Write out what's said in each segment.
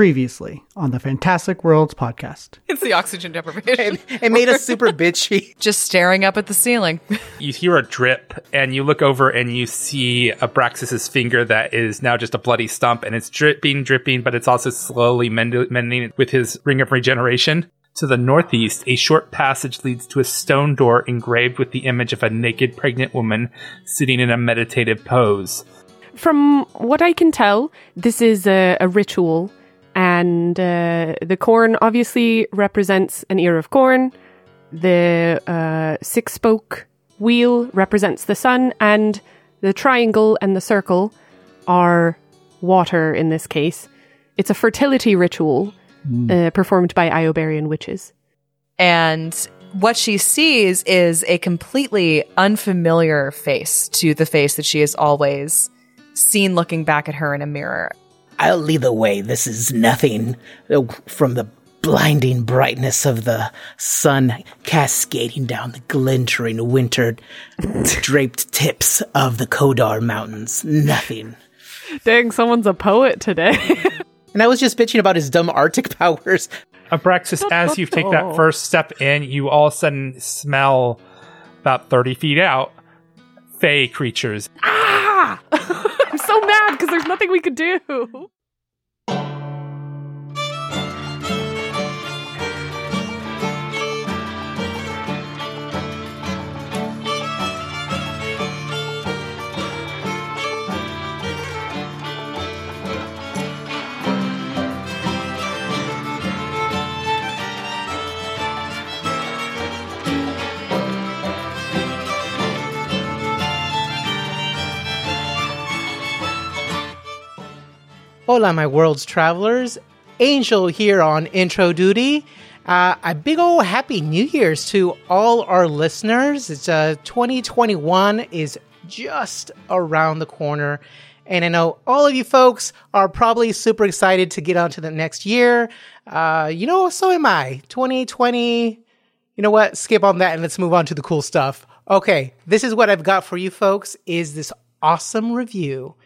Previously on the Fantastic Worlds podcast. It's the oxygen deprivation. It, it made us super bitchy. Just staring up at the ceiling. You hear a drip, and you look over and you see Abraxas's finger that is now just a bloody stump, and it's dripping, dripping, but it's also slowly mend- mending with his ring of regeneration. To the northeast, a short passage leads to a stone door engraved with the image of a naked pregnant woman sitting in a meditative pose. From what I can tell, this is a, a ritual, and uh, the corn obviously represents an ear of corn. The uh, six spoke wheel represents the sun, and the triangle and the circle are water in this case. It's a fertility ritual uh, performed by Iobarian witches. and what she sees is a completely unfamiliar face to the face that she has always seen looking back at her in a mirror. I'll lead the way. This is nothing from the blinding brightness of the sun cascading down the glintering winter draped tips of the Kodar Mountains. Nothing. Dang, someone's a poet today. And I was just bitching about his dumb Arctic powers. Abraxas, as you take that first step in, you all of a sudden smell about 30 feet out fey creatures. ah! I'm so mad because there's nothing we could do. Hola, my world's travelers. Angel here on intro duty. Uh, a big old happy New Year's to all our listeners. It's uh, 2021 is just around the corner, and I know all of you folks are probably super excited to get on to the next year. Uh, you know, so am I. 2020. You know what? Skip on that and let's move on to the cool stuff. Okay, this is what I've got for you folks. Is this awesome review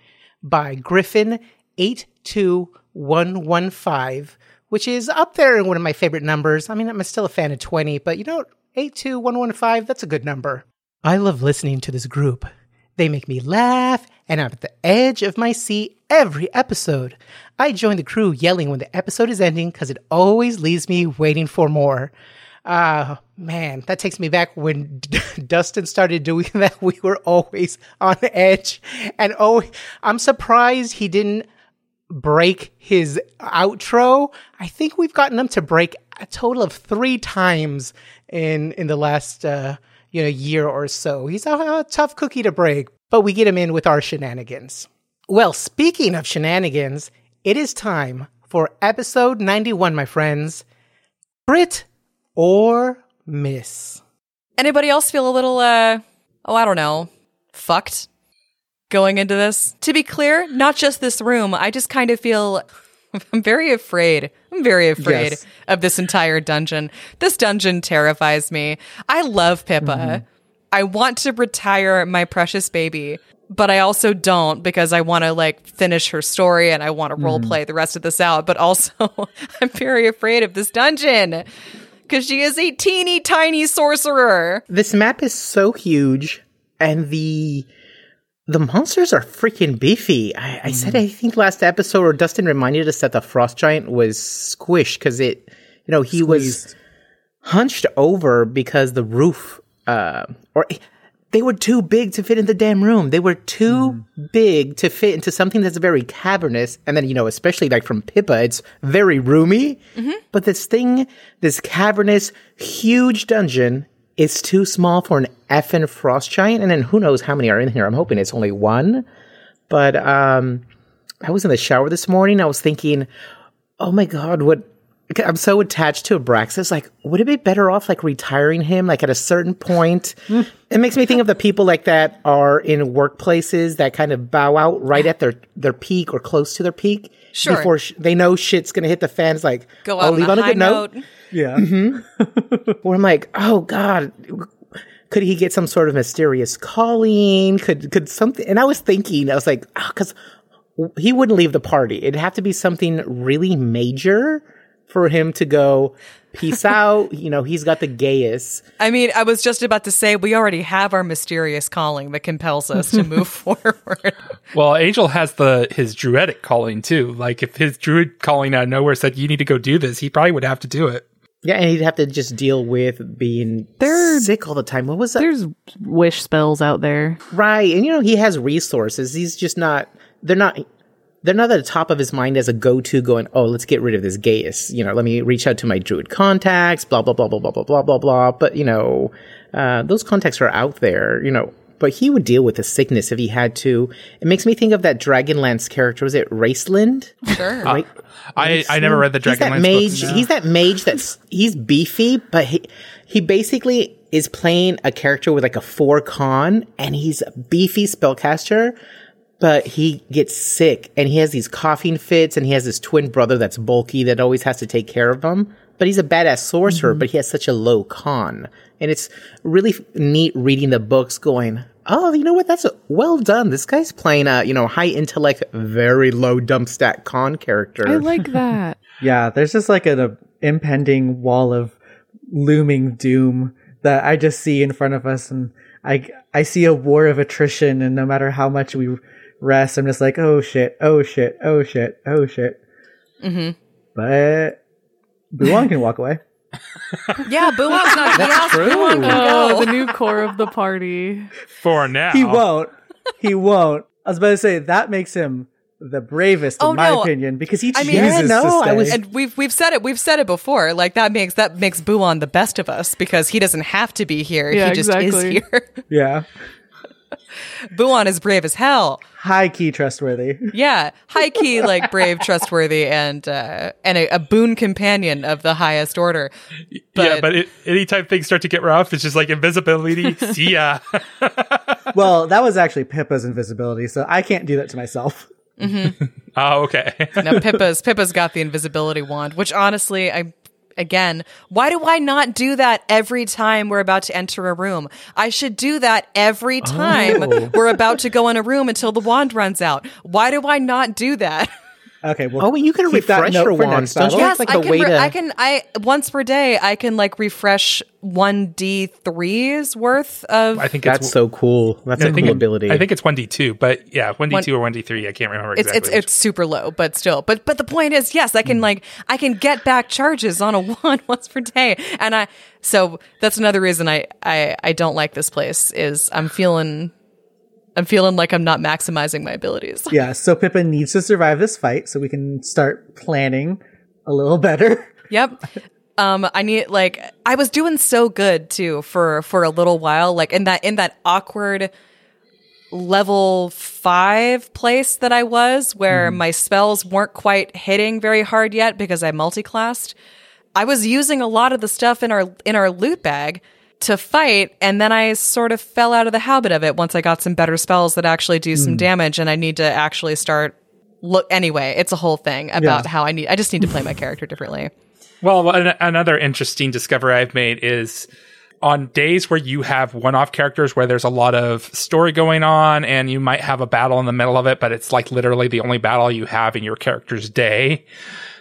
by Griffin 82115, which is up there in one of my favorite numbers. I mean, I'm still a fan of 20, but you know, 82115, that's a good number. I love listening to this group. They make me laugh, and I'm at the edge of my seat every episode. I join the crew yelling when the episode is ending because it always leaves me waiting for more. Ah, man, that takes me back when Dustin started doing that. We were always on edge. And oh, I'm surprised he didn't break his outro. I think we've gotten him to break a total of three times in in the last uh, you know year or so. He's a, a tough cookie to break, but we get him in with our shenanigans. Well, speaking of shenanigans, it is time for episode 91, my friends. Brit or miss? Anybody else feel a little, uh, oh, I don't know, fucked going into this? To be clear, not just this room. I just kind of feel I'm very afraid. I'm very afraid Yes. of this entire dungeon. This dungeon terrifies me. I love Pippa. Mm-hmm. I want to retire my precious baby, but I also don't because I want to like finish her story and I want to mm-hmm. role play the rest of this out. But also, I'm very afraid of this dungeon because she is a teeny tiny sorcerer. This map is so huge, and the the monsters are freaking beefy. I, I said mm-hmm. I think last episode, or Dustin reminded us that the frost giant was squished because it, you know, he was hunched over because the roof, uh, or they were too big to fit in the damn room. They were too mm-hmm. big to fit into something that's very cavernous. And then, you know, especially like from Pippa, it's very roomy. Mm-hmm. But this thing, this cavernous, huge dungeon is too small for an effing frost giant. And then who knows how many are in here? I'm hoping it's only one. But um, I was in the shower this morning. I was thinking, oh my God, what? I'm so attached to Abraxas. Like, would it be better off like retiring him like at a certain point? it makes me think of the people like that are in workplaces that kind of bow out right at their their peak or close to their peak. Sure. Before sh- they know shit's gonna hit the fans. Like, Go oh, I'll out leave on on a a good note. note. Yeah. Mm-hmm. Where I'm like, oh god, could he get some sort of mysterious calling? Could could something? And I was thinking, I was like, oh, because he wouldn't leave the party. It'd have to be something really major for him to go peace out. You know, he's got the gayest. I mean, I was just about to say we already have our mysterious calling that compels us to move forward. Well, Angel has the his druidic calling too. Like if his druid calling out of nowhere said you need to go do this, he probably would have to do it. Yeah, and he'd have to just deal with being There- sick all the time. What was that? There's wish spells out there. Right, and you know he has resources. He's just not. They're not. They're not at the top of his mind as a go-to. Going, oh, let's get rid of this geas. You know, let me reach out to my druid contacts. Blah blah blah blah blah blah blah blah blah. But you know, uh, those contacts are out there. You know, but he would deal with the sickness if he had to. It makes me think of that Dragonlance character. Was it Raistlin? Sure. Right. I, I never read the He's that Dragonlance mage. books. He's that mage that's he's beefy, but he he basically is playing a character with like a four con, and he's a beefy spellcaster, but he gets sick and he has these coughing fits, and he has this twin brother that's bulky that always has to take care of him. But he's a badass sorcerer, but he has such a low con, and it's really f- neat reading the books, going. Oh, you know what? That's a, well done. This guy's playing a, you know, high intellect, very low dump stat con character. I like that. Yeah, there's just like an uh, impending wall of looming doom that I just see in front of us, and I I see a war of attrition, and no matter how much we rest, I'm just like, oh shit, oh shit, oh shit, oh shit. Mm-hmm. But Buwan can walk away. yeah, Buwan's not yes, Buwan can Oh, go. the new core of the party. for now. He won't. He won't. I was about to say that makes him the bravest, in Oh, my no. opinion, because he I mean- Yeah, no, to stay. I was- And we've we've said it we've said it before. Like that makes that makes Buon the best of us because he doesn't have to be here. Yeah, he just exactly. is here. yeah, Buwan is brave as hell. high key trustworthy. Yeah, high key, like brave, trustworthy, and uh, and a, a boon companion of the highest order. yeah, but- but it, anytime things start to get rough, it's just like invisibility. See ya. well, that was actually Pippa's invisibility, so I can't do that to myself. Mm-hmm. oh, okay. now Pippa's Pippa's got the invisibility wand, which honestly, I again, why do I not do that every time we're about to enter a room? I should do that every time Oh. we're about to go in a room until the wand runs out. Why do I not do that? Okay, well, Oh, well, you can keep that refresh note your for wands, next don't you? Yes, like I a can. way re- to- I can. I once per day, I can like refresh one d threes worth of. I think That's it's so cool. That's I a think cool it- ability. I think it's one D two, but yeah, one d two or one D three. I can't remember it's exactly. it's which. it's super low, but still. But but the point is, yes, I can hmm. like I can get back charges on a one once per day, and I so that's another reason I I I don't like this place is I'm feeling I'm feeling like I'm not maximizing my abilities. yeah. So Pippa needs to survive this fight, so we can start planning a little better. Yep. Um, I need like I was doing so good too for for a little while, like in that in that awkward level five place that I was, where my spells weren't quite hitting very hard yet because I multiclassed. I was using a lot of the stuff in our in our loot bag to fight, and then I sort of fell out of the habit of it once I got some better spells that actually do some hmm. damage, and I need to actually start look anyway. It's a whole thing about Yeah. how I need. I just need to play my character differently. Well, an- another interesting discovery I've made is on days where you have one-off characters where there's a lot of story going on and you might have a battle in the middle of it, but it's like literally the only battle you have in your character's day.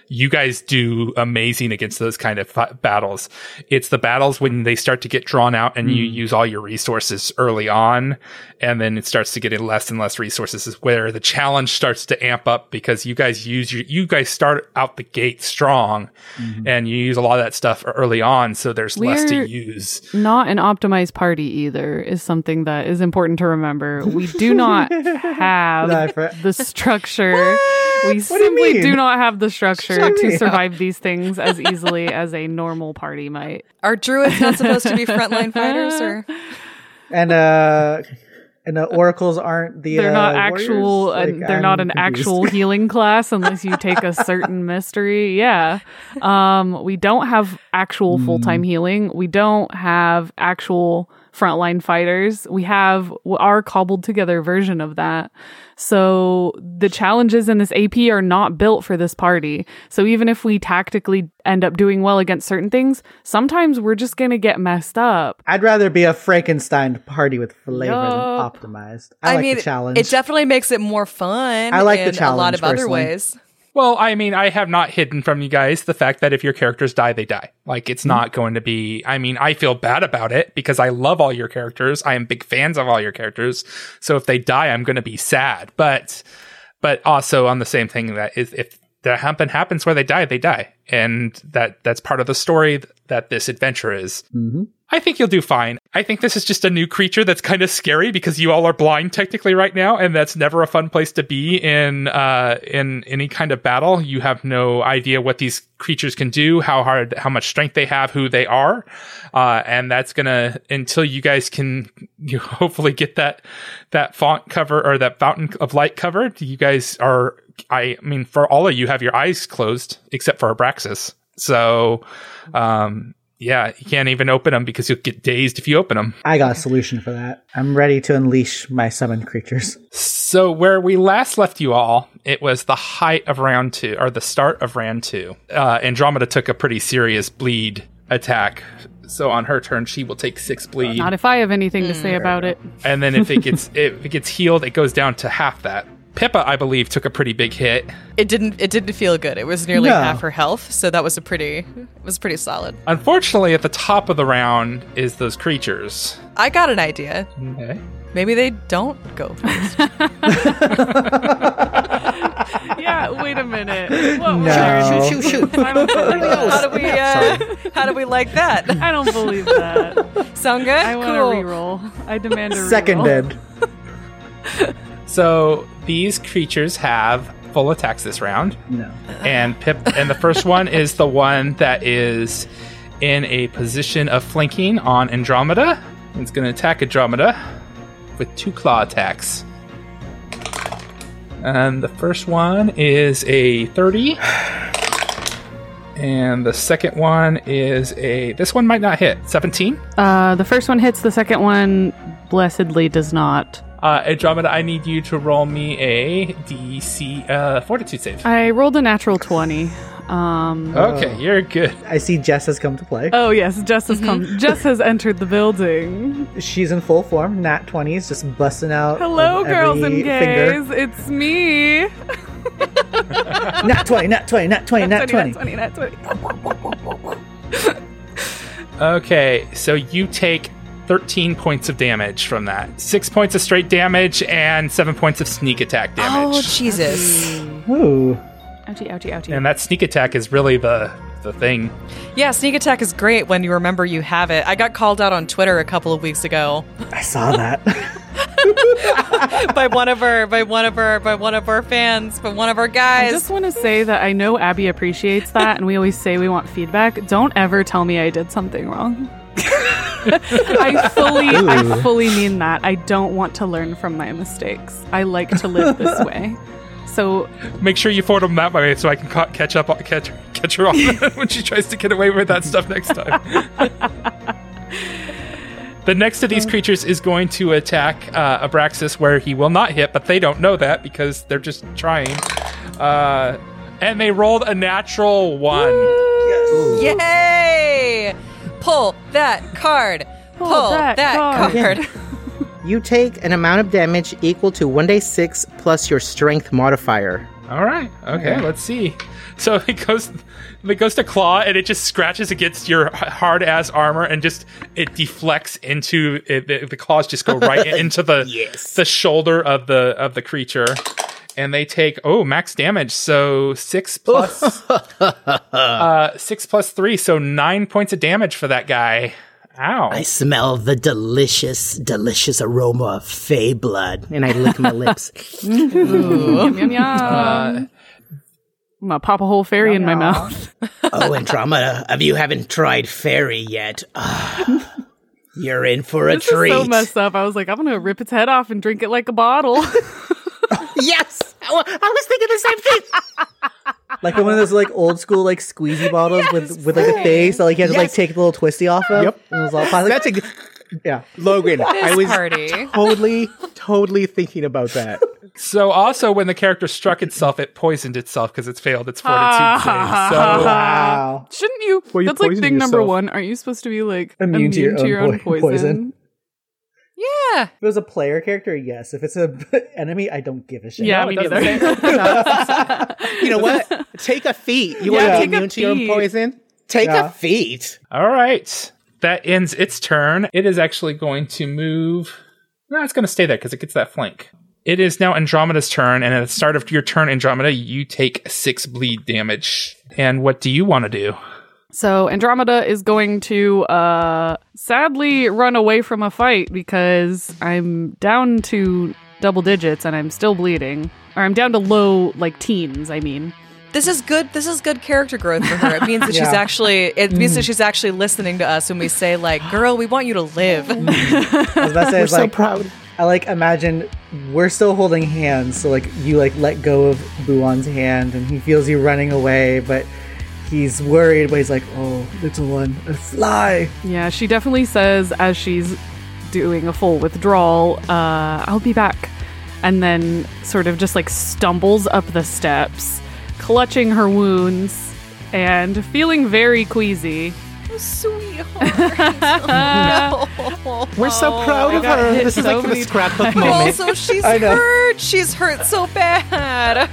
You guys do amazing against those kind of fi- battles. It's the battles when they start to get drawn out and you mm. use all your resources early on, and then it starts to get in less and less resources is where the challenge starts to amp up because you guys use your, you guys start out the gate strong mm-hmm. and you use a lot of that stuff early on. So there's less to use. Not an optimized party either is something that is important to remember. We do not have the structure. What? We do you simply mean? do not have the structure What to survive these things as easily as a normal party might. Are druids not supposed to be frontline fighters or And uh, and uh, oracles aren't the. They're uh, not warriors? actual. uh, Like, they're not I'm an confused. actual healing class unless you take a certain mystery. Yeah, um, we don't have actual full time healing. We don't have actual frontline fighters. We have our cobbled together version of that. So the challenges in this AP are not built for this party. So even if we tactically end up doing well against certain things, sometimes we're just going to get messed up. I'd rather be a Frankenstein party with flavor Yup. than optimized. I, like mean, the challenge. it definitely makes it more fun. I like the in a lot challenge, of other personally. ways. Well, I mean, I have not hidden from you guys the fact that if your characters die, they die. Like, it's mm-hmm. not going to be, I mean, I feel bad about it because I love all your characters. I am big fans of all your characters. So if they die, I'm going to be sad. But, but also on the same thing that is, if that happen happens where they die, they die. And that, that's part of the story that this adventure is. Mm-hmm. I think you'll do fine. I think this is just a new creature that's kind of scary because you all are blind technically right now, and that's never a fun place to be in uh, in any kind of battle. You have no idea what these creatures can do, how hard, how much strength they have, who they are, uh, and that's gonna until you guys can you hopefully get that that font cover or that fountain of light covered. You guys are, I mean, for all of you have your eyes closed except for Abraxas. So, um, yeah, you can't even open them because you'll get dazed if you open them. I got a solution for that. I'm ready to unleash my summoned creatures. So where we last left you all, it was the height of round two, or the start of round two. Uh, Andromeda took a pretty serious bleed attack. So on her turn, she will take six bleed, Not if I have anything to say about it. and then if it gets if it gets healed, it goes down to half that. Pippa, I believe, took a pretty big hit. It didn't. It didn't feel good. It was nearly No. half her health, so that was a pretty. It was pretty solid. Unfortunately, at the top of the round is those creatures. I got an idea. Okay. Maybe they don't go first. Yeah, wait a minute. What No. Shoot, shoot, shoot. I don't believe that. how do we? Uh, how do we like that? I don't believe that. Sound good? I want cool. a reroll. I demand a reroll. Seconded. So these creatures have full attacks this round. No. and Pip and the first one is the one that is in a position of flanking on Andromeda. It's going to attack Andromeda with two claw attacks. And the first one is a 30. And the second one is a this one might not hit. 17. Uh, the first one hits. The second one, blessedly, does not. Uh Andromeda, I need you to roll me a DC uh fortitude save. I rolled a natural twenty. Um, Okay, you're good. I see Jess has come to play. oh yes, Jess has come. Jess has entered the building. She's in full form. Nat 20s just busting out. Hello, girls every and gays. Finger. It's me. Nat 20, nat 20, nat 20, nat 20. Nat 20, nat 20. Okay, so you take 13 points of damage from that. Six points of straight damage and seven points of sneak attack oh, damage. Oh Jesus! Ooh. Ouchie, ouchie, ouchie. and that sneak attack is really the the thing. Yeah, sneak attack is great when you remember you have it. I got called out on Twitter a couple of weeks ago I saw that. by one of our by one of our by one of our fans, by one of our guys. I just want to say that I know Abby appreciates that, and we always say we want feedback. Don't ever tell me I did something wrong. I fully, I fully mean that. I don't want to learn from my mistakes. I like to live this way. So Make sure you forward them that way so I can ca- catch up catch catch her on when she tries to get away with that stuff next time. the next of these creatures is going to attack uh, Abraxas where he will not hit, but they don't know that because they're just trying. Uh, and they rolled a natural one. Yes. Yay! Pull that card. Pull, that that, card. card. You take an amount of damage equal to 1d6 plus your strength modifier. All right. Okay. Let's see. So it goes, it goes to claw, and it just scratches against your hard ass armor, and just it deflects into it, the, the claws. Just go right into the Yes. the shoulder of the of the creature, and they take oh max damage. So six plus uh, six plus three, so nine points of damage for that guy. Ow! I smell the delicious, delicious aroma of fey blood, and I lick my lips. yum yum yum. I'm gonna pop a whole fairy in my mouth. oh, Andromeda, if you haven't tried fairy yet, you're in for a This is treat. so messed up. I was like, I'm gonna rip its head off and drink it like a bottle. yes, I I was thinking the same thing. like one of those like old school like squeezy bottles with with like a face that like you had to like take the little twisty off of. Yep. And it was all plastic. That's a, Yeah. Logan, I was party. totally, totally thinking about that. So also when the character struck itself, it poisoned itself because it's failed its fortitude save. So Wow. Shouldn't you? Well, you that's like poisoned thing number one. Aren't you supposed to be like Immune to your own own poison? poison. Yeah. If it was a player character, yes. If it's a enemy, I don't give a shit. Yeah, No, me neither. you know what? Take a feat. You Yeah, want to take be a immune to your own feat. poison? Take Yeah. a feat. all right, that ends its turn. It is actually going to move. No, it's going to stay there because it gets that flank. It is now Andromeda's turn, and at the start of your turn, Andromeda, you take six bleed damage. And what do you want to do? So Andromeda is going to uh sadly run away from a fight because I'm down to double digits and I'm still bleeding. Or I'm down to low like teens, I mean. This is good. This is good character growth for her. It means that she's actually. It means that she's actually listening to us when we say, "Like, girl, we want you to live." I was about to say, We're so like, proud. I like imagine we're still holding hands, so like you like let go of Buon's hand and he feels you running away, but he's worried, but he's like, Oh, little one, uh, fly. Yeah, she definitely says as she's doing a full withdrawal, uh, I'll be back. And then sort of just like stumbles up the steps, clutching her wounds and feeling very queasy. Sweetheart. no. We're so proud of her. hit This is so like the many scrapbook moment. Also, she's hurt. She's hurt so bad.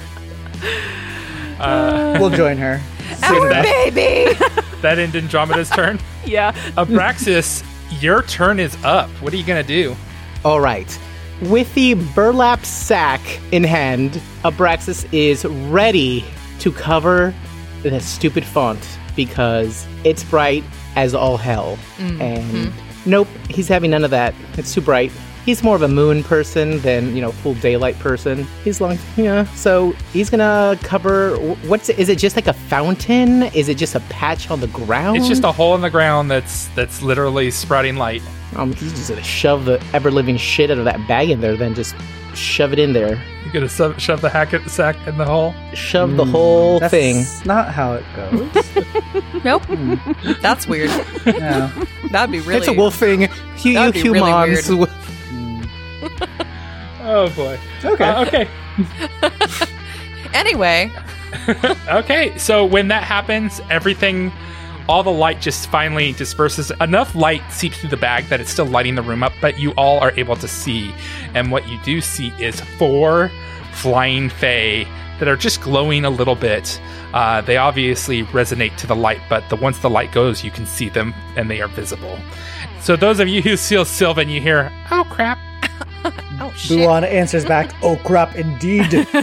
We'll join her. Our baby. That ended Andromeda's turn. Yeah. Abraxas, your turn is up. What are you going to do? All right. With the burlap sack in hand, Abraxas is ready to cover the stupid font because it's bright as all hell. Mm-hmm. And nope, he's having none of that. It's too bright. He's more of a moon person than, you know, full daylight person. He's long, yeah. So he's gonna cover. What's it? Is it just like a fountain? Is it just a patch on the ground? It's just a hole in the ground that's that's literally sprouting light. Um, he's just gonna shove the ever living shit out of that bag in there, then just shove it in there. You're gonna shove, shove the hacket sack in the hole. Shove the whole That's thing. not how it goes. Nope. That's weird. yeah. That'd be really. It's a wolf thing. You, you That'd be really weird. Oh boy. Okay. Uh, okay. Anyway, Okay. So when that happens, everything, all the light just finally disperses. Enough light seeps through the bag that it's still lighting the room up, but you all are able to see. And what you do see is four flying fae that are just glowing a little bit. Uh, they obviously resonate to the light, but the once the light goes, you can see them and they are visible. So those of you who see Sylvan, you hear, "Oh crap." oh shit. Buon answers back, Oh crap, indeed.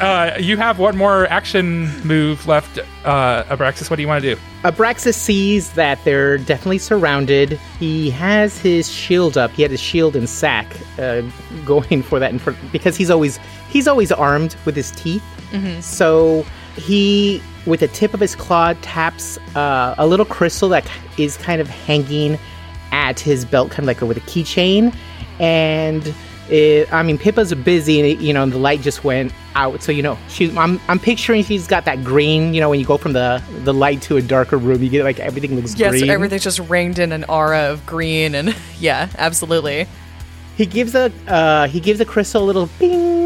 Uh, you have one more action move left, uh, Abraxas. What do you want to do? Abraxas sees that they're definitely surrounded. He has his shield up. He had his shield and sack uh, going for that in front because he's always he's always armed with his teeth. So he, with the tip of his claw, taps uh, a little crystal that is kind of hanging at his belt, kind of like with a keychain, and. It, I mean, Pippa's busy, and it, you know, and the light just went out. So you know, she's. I'm. I'm picturing she's got that green. You know, when you go from the the light to a darker room, you get like everything looks Yes, green. Yes, everything's just ringed in an aura of green, and yeah, absolutely. He gives a uh, he gives a crystal a little bing,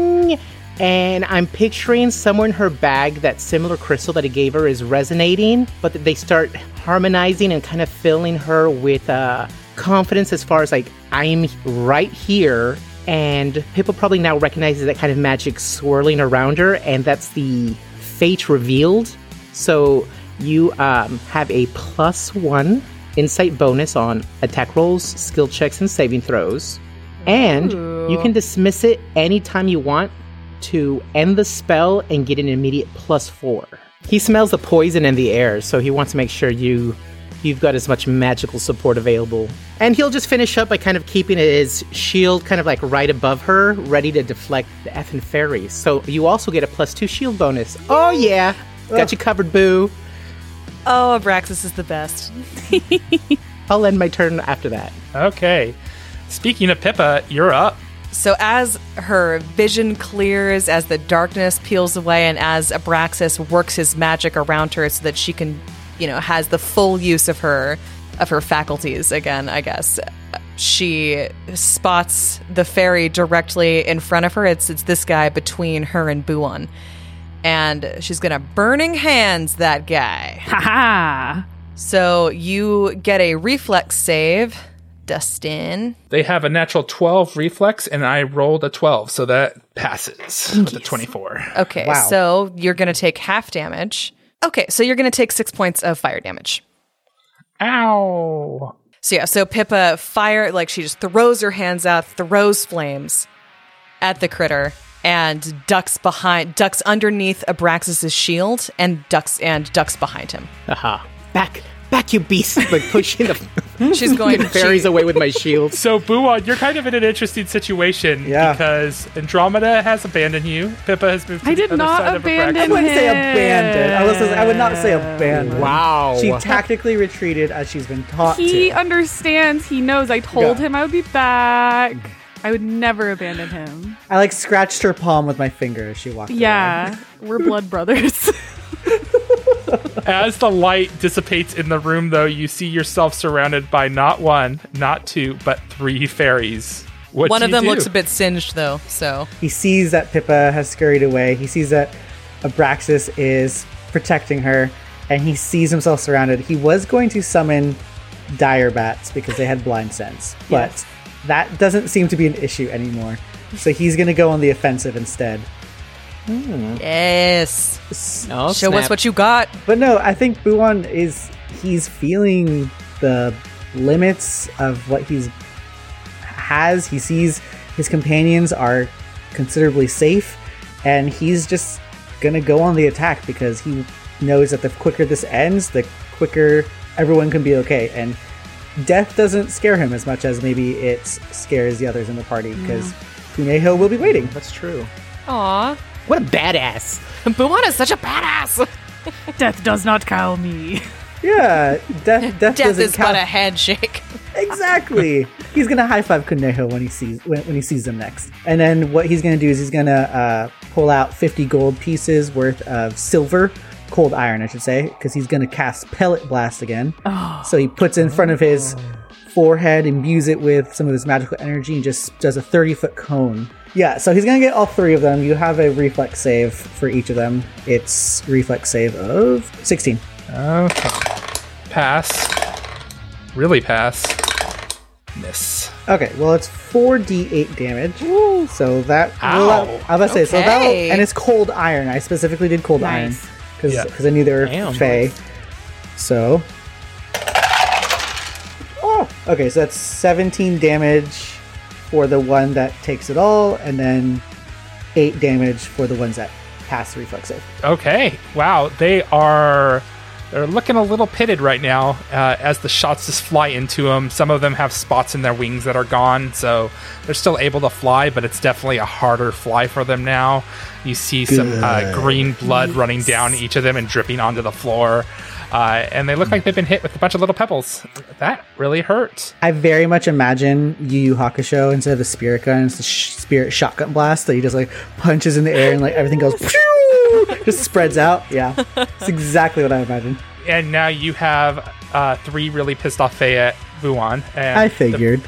and I'm picturing somewhere in her bag that similar crystal that he gave her is resonating, but that they start harmonizing and kind of filling her with uh, confidence as far as like I'm right here. And Pippa probably now recognizes that kind of magic swirling around her, and that's the fate revealed. So you um, have a plus one insight bonus on attack rolls, skill checks, and saving throws. And you can dismiss it anytime you want to end the spell and get an immediate plus four. He smells the poison in the air, so he wants to make sure you you've got as much magical support available. And he'll just finish up by kind of keeping his shield kind of like right above her, ready to deflect the effing fairies. So you also get a plus two shield bonus. Oh yeah. Got you covered, boo. Oh, Abraxas is the best. I'll end my turn after that. Okay. Speaking of Pippa, you're up. So as her vision clears, as the darkness peels away, and as Abraxas works his magic around her so that she can, you know, has the full use of her of her faculties again, I guess. She spots the fairy directly in front of her. It's it's this guy between her and Buon. And she's gonna burning hands that guy. Haha. So you get a reflex save, Dustin. They have a natural 12 reflex, and I rolled a 12, so that passes with a 24. Okay, Wow. so you're gonna take half damage. Okay, so you're gonna take six points of fire damage. Ow! So yeah, so Pippa fire like she just throws her hands out, throws flames at the critter, and ducks behind, ducks underneath Abraxas's shield, and ducks and ducks behind him. Aha. Back, back, you beast! Like pushing the She's going fucking fairies away with my shield. So, Buon, you're kind of in an interesting situation Yeah. because Andromeda has abandoned you. Pippa has moved to I the did other not side of abandon I wouldn't say him. abandoned. I, was, I would not say abandoned. Wow. She tactically retreated as she's been taught He to. understands. He knows. I told Yeah. him I would be back. I would never abandon him. I like scratched her palm with my finger as she walked. away. Yeah, we're blood brothers. As the light dissipates in the room, though, you see yourself surrounded by not one, not two, but three fairies. What One do of you them do? looks a bit singed though, so He sees that Pippa has scurried away. He sees that Abraxas is protecting her, and he sees himself surrounded. He was going to summon dire bats because they had blind sense, but that doesn't seem to be an issue anymore. So he's going to go on the offensive instead. Yes. Oh, Show us what you got. But no, I think Buon is he's feeling the limits of what he's has. He sees his companions are considerably safe, and he's just gonna go on the attack because he knows that the quicker this ends, the quicker everyone can be okay. And death doesn't scare him as much as maybe it scares the others in the party because Kuneho will be waiting. That's true. Aw. What a badass. Buon is such a badass. Death does not cow me. Yeah, death. Death, Death doesn't is count. but a handshake. Exactly. he's gonna high five Kuneho when he sees when, when he sees them next. And then what he's gonna do is he's gonna uh, pull out fifty gold pieces worth of silver, cold iron, I should say, because he's gonna cast pellet blast again. So he puts it in front of his forehead, imbues it with some of his magical energy, and just does a thirty foot cone. Yeah, so he's gonna get all three of them. You have a reflex save for each of them. It's reflex save of sixteen. Okay. Pass. Really pass. Miss. Okay, well it's four d eight damage. So that Ow. well, I was about to say so that Okay. and it's cold iron. I specifically did cold iron Nice. because Yeah. I knew they were Damn. fey. So oh, okay, so that's seventeen damage for the one that takes it all, and then eight damage for the ones that pass the reflex save. Okay. Wow. They are. They're looking a little pitted right now uh, as the shots just fly into them. Some of them have spots in their wings that are gone, so they're still able to fly, but it's definitely a harder fly for them now. You see some uh, green blood running down each of them and dripping onto the floor. Uh, and they look like they've been hit with a bunch of little pebbles. That really hurt. I very much imagine Yu Yu Hakusho instead of the spirit gun, it's a sh- spirit shotgun blast that he just like punches in the air and like everything goes just spreads out. Yeah, it's exactly what I imagine. And now you have uh, three really pissed off fey at Buon. And I figured.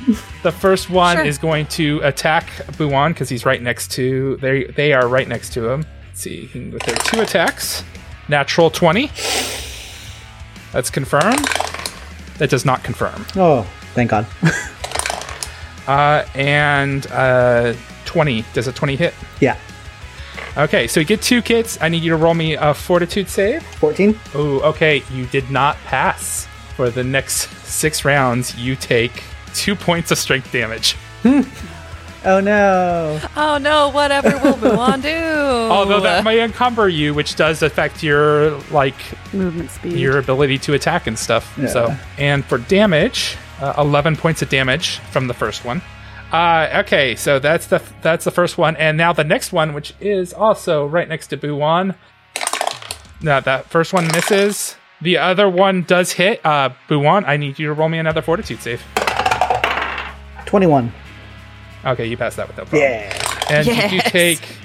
The first one Sure. is going to attack Buon because he's right next to they they are right next to him. Let's see he can- with their two attacks. Natural twenty. That's confirmed. That does not confirm. Oh, thank God. Uh, and uh, twenty. Does a twenty hit? yeah, Okay, so you get two kits. I need you to roll me a Fortitude save. fourteen. Oh, okay. You did not pass. For the next six rounds, you take two points of strength damage. Oh no. Oh no, whatever will Buon do? Although that may encumber you, which does affect your like Movement speed. your ability to attack and stuff. Yeah. So, and for damage, uh, eleven points of damage from the first one. Uh, okay, so that's the that's the first one, and now the next one, which is also right next to Buwan. No, that first one misses. The other one does hit. Uh, Buwan, I need you to roll me another Fortitude save. Twenty-one. Okay, you passed that without problem. Yeah. And you do take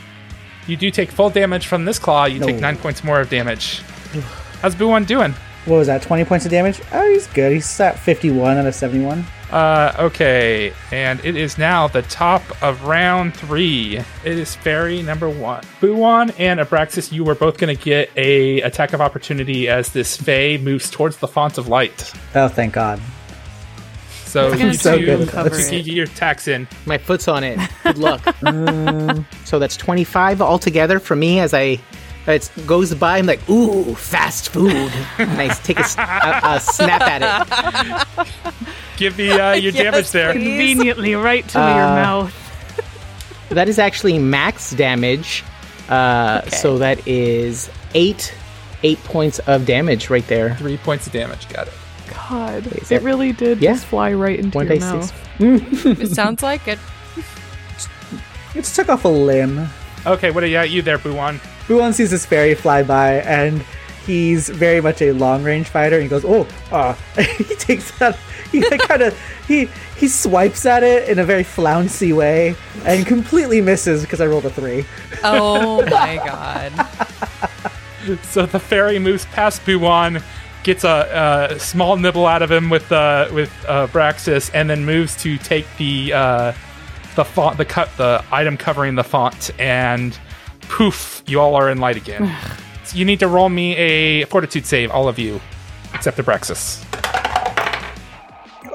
you do take full damage from this claw. You take nine points more of damage. How's Buwan doing? What was that? 20 points of damage? Oh, he's good. He's at 51 out of 71. Uh, okay, and it is now the top of round three. It is fairy number one. Buwan and Abraxas, you are both going to get a attack of opportunity as this Fae moves towards the font of light. Oh, thank God. So gonna you so two, cover you your attacks in. My foot's on it. Good luck. so that's 25 altogether for me as I. It goes by, I'm like, ooh, fast food. and I take a snap at it. Give me uh, your Yes, damage there. please. Conveniently right to Uh, your mouth. That is actually max damage. Uh, So that is eight, eight points of damage right there. Three points of damage. Got it. God, is it that- really did Yeah. just fly right into One your mouth. six. It sounds like it. It took off a limb. Okay, what are you, you there, Buwan? Buwan sees this fairy fly by, and he's very much a long range fighter. And he goes, "Oh, uh," he takes that. He kind of he he swipes at it in a very flouncy way, and completely misses because I rolled a three. Oh my god. So the fairy moves past Buwan, gets a, a small nibble out of him with uh, with uh, Braxis, and then moves to take the uh, the font, the cut, the item covering the font, and poof, you all are in light again. so you need to roll me a fortitude save, all of you, except Abraxas.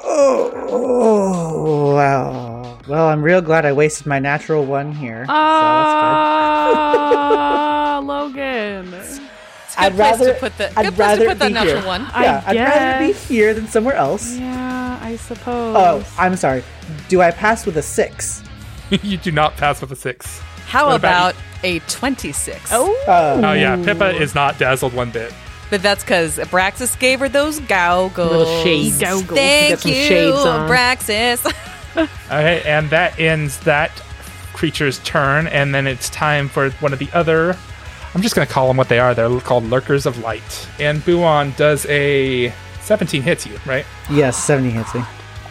Oh wow! Well, I'm real glad I wasted my natural one here. Ah, Logan. It's a good I'd place rather- to put the I'd good place to rather put that be natural here. one. so that's good. Yeah, I I'd rather be here than somewhere else. Yeah, I suppose. Oh, I'm sorry. Do I pass with a six? you do not pass with a six. How What about about a 26? Oh, Oh yeah, Pippa is not dazzled one bit. But that's because Abraxas gave her those goggles. Little shades. Goggles. Thank Got some you, shades on. Abraxas. Okay, and that ends that creature's turn, and then it's time for one of the other. I'm just going to call them what they are. They're called Lurkers of Light. And Buon does a 17 hits you, right? yes, 17 hits me.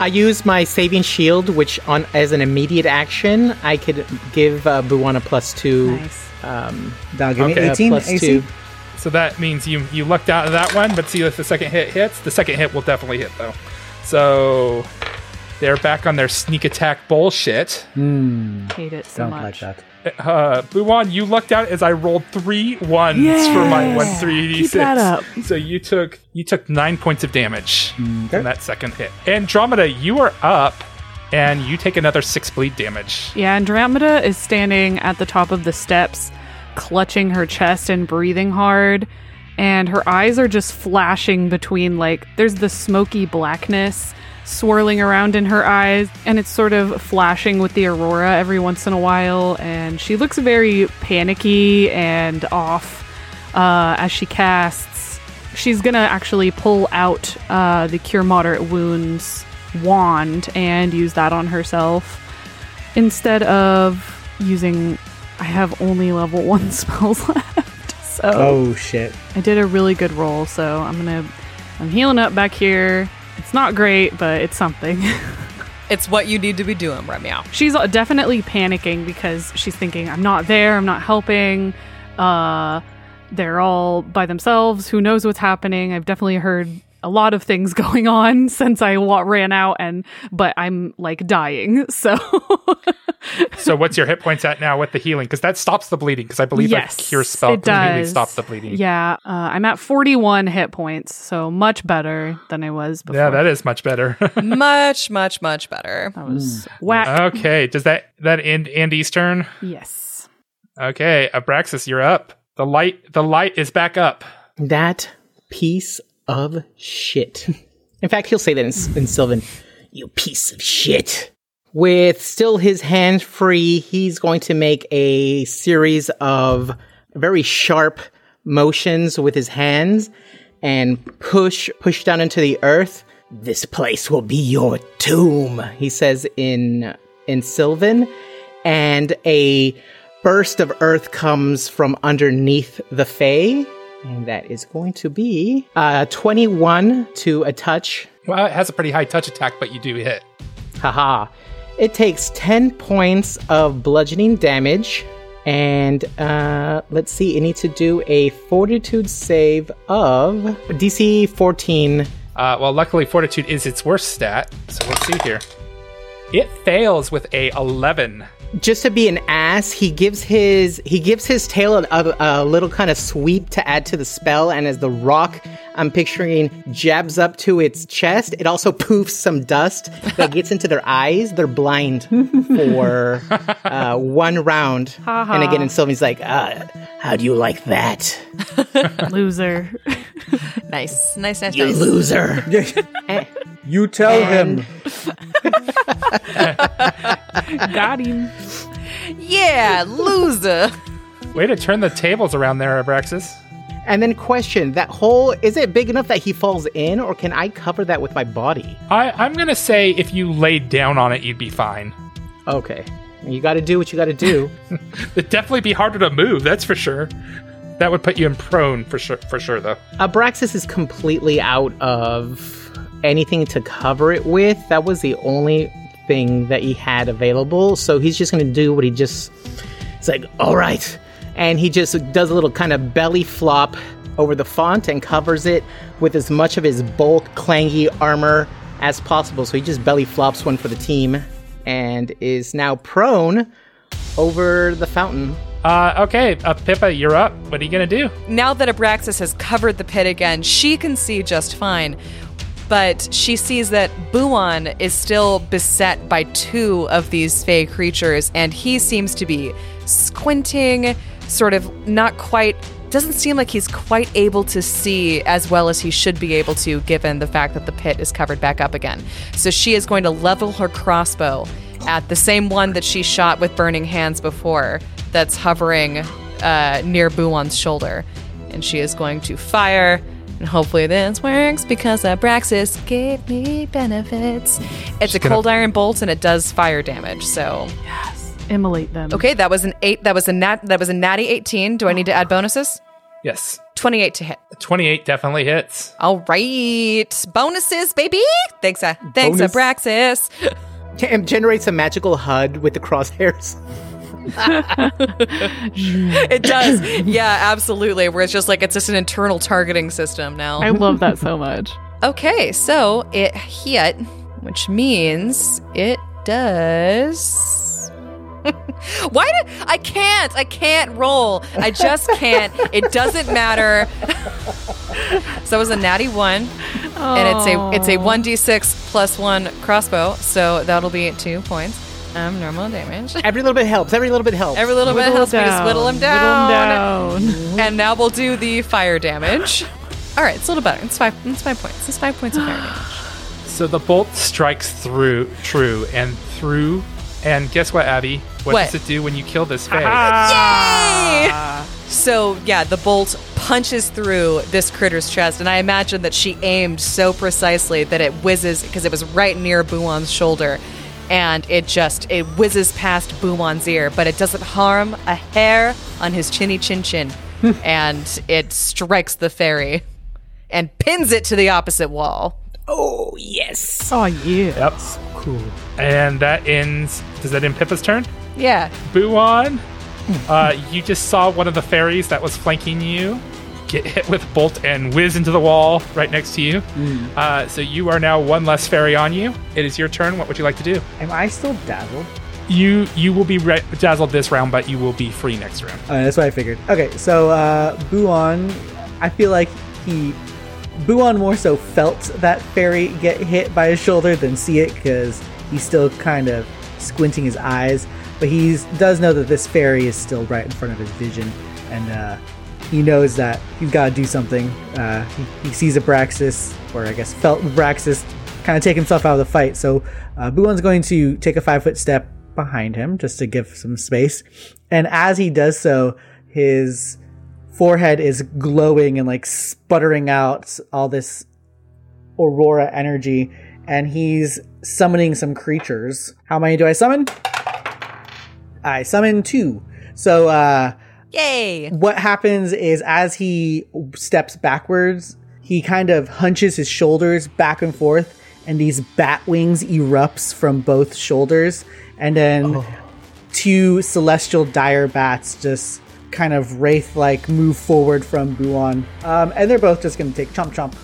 I use my saving shield, which on as an immediate action, I could give uh, Buwan a plus two. nice. Um, Now give Okay, me uh, 18 plus AC. two. So that means you you lucked out of that one, but see if the second hit hits. The second hit will definitely hit though. So they're back on their sneak attack bullshit. Hate it so Don't much. like that. Uh, Buwan, you lucked out as I rolled three ones for my one three d six. So you took you took nine points of damage Okay. from that second hit. Andromeda, you are up, and you take another six bleed damage. Yeah, Andromeda is standing at the top of the steps, clutching her chest and breathing hard. And her eyes are just flashing between, like, there's the smoky blackness swirling around in her eyes, and it's sort of flashing with the aurora every once in a while. And she looks very panicky and off uh, as she casts. She's gonna actually pull out uh, the Cure Moderate Wounds wand and use that on herself instead of using I have only level 1 spells left. So Oh, shit. I did a really good roll, so I'm to I'm healing up back here. It's not great, but it's something. it's what you need to be doing right now. she's definitely panicking because she's thinking I'm not there, I'm not helping. Uh they're all by themselves. Who knows what's happening? I've definitely heard a lot of things going on since I ran out and but I'm like dying. So So what's your hit points at now with the healing? Because that stops the bleeding. Because I believe yes, a cure spell it completely does. stops the bleeding. Yeah, uh, I'm at 41 hit points, so much better than I was before. Yeah, that is much better. much, much, much better. That was whack. okay, does that that end Andy's turn? yes. Okay, Abraxas, you're up. The light the light is back up. That piece of shit. In fact, he'll say that in, in Sylvan. You piece of shit. With still his hand free, he's going to make a series of very sharp motions with his hands and push push down into the earth. This place will be your tomb, he says in in Sylvan, and a burst of earth comes from underneath the Fae. And that is going to be uh, 21 to a touch. Well, it has a pretty high touch attack, but you do hit. Haha. It takes 10 points of bludgeoning damage. And uh, let's see, it needs to do a fortitude save of DC 14. Uh, well, luckily, fortitude is its worst stat. So let's see here. It fails with a 11. Just to be an ass, he gives his he gives his tail a, a, a little kind of sweep to add to the spell, and as the rock I'm picturing jabs up to its chest, it also poofs some dust that gets into their eyes. They're blind for uh, one round. and again, and Sylvie's like, uh, "How do you like that, Loser. Nice, nice, nice, you nice. loser?" Eh. You tell And- him. Got him. Yeah, loser. Way to turn the tables around there, Abraxas. And then question that hole is it big enough that he falls in, or can I cover that with my body? I, I'm going to say if you laid down on it, you'd be fine. Okay, you got to do what you got to do. It'd definitely be harder to move, that's for sure. That would put you in prone for sure, for sure though. Abraxas is completely out of anything to cover it with. That was the only thing that he had available. So he's just going to do what he just. It's like, all right. And he just does a little kind of belly flop over the font and covers it with as much of his bulk, clangy armor as possible. So he just belly flops one for the team and is now prone over the fountain. Uh, okay, uh, Pippa, you're up. What are you going to do? Now that Abraxas has covered the pit again, she can see just fine. But she sees that Buon is still beset by two of these fey creatures, and he seems to be squinting, sort of not quite. Doesn't seem like he's quite able to see as well as he should be able to, given the fact that the pit is covered back up again. So she is going to level her crossbow at the same one that she shot with burning hands before, that's hovering uh, near Buon's shoulder. And she is going to fire. And hopefully this works because Abraxas gave me benefits. It's a gonna- cold iron bolt and it does fire damage. So Immolate them. okay, that was an eight. That was a nat. That was a natty eighteen. Do I need to add bonuses? Yes. Twenty eight to hit. 28 definitely hits. All right, bonuses, baby. Thanks, uh, thanks, Bonus. Abraxas. It generates a magical HUD with the crosshairs. It does. yeah, absolutely. Where it's just like it's just an internal targeting system now. I love that so much. Okay, so it hit, which means it does. Why do I can't? I can't roll. I just can't. it doesn't matter. so it was a natty one, and it's a it's a one d six plus one crossbow. So that'll be two points. Um, normal damage. Every little bit helps. Every little bit helps. Every little bit helps me to down, whittle him whittle down. 'em down. And now we'll do the fire damage. All right, it's a little better. It's five. It's five points. It's five points of fire damage. So the bolt strikes through, true, and through. And guess what, Abby? What, What? does it do when you kill this face? Ah. Yay! So yeah, the bolt punches through this critter's chest, and I imagine that she aimed so precisely that it whizzes because it was right near Buon's shoulder, and it just it whizzes past Buon's ear, but it doesn't harm a hair on his chinny chin chin, hmm. and it strikes the fairy and pins it to the opposite wall. Oh, yes. Oh yeah. Yep. Cool. And that ends. Does that end Pippa's turn? Yeah, Buon, uh, you just saw one of the fairies that was flanking you get hit with a bolt and whiz into the wall right next to you. Uh, so you are now one less fairy on you. It is your turn. What would you like to do? Am I still dazzled? You you will be re- dazzled this round, but you will be free next round. Uh, that's what I figured. Okay, so uh, Buon, I feel like he, Buon more so felt that fairy get hit by his shoulder than see it because he's still kind of squinting his eyes. But he does know that this fairy is still right in front of his vision, and uh, he knows that he's got to do something. Uh, he, he sees Abraxas, or I guess felt Abraxas, kind of take himself out of the fight. So uh, Buon's going to take a five foot step behind him just to give some space. And as he does so, his forehead is glowing and like sputtering out all this aurora energy. And he's summoning some creatures. How many do I summon? I summon two. So, uh, yay! what happens is as he steps backwards, he kind of hunches his shoulders back and forth, and these bat wings erupts from both shoulders, and then two celestial dire bats just kind of wraith like move forward from Buon. Um, and they're both just going to take chomp chomp.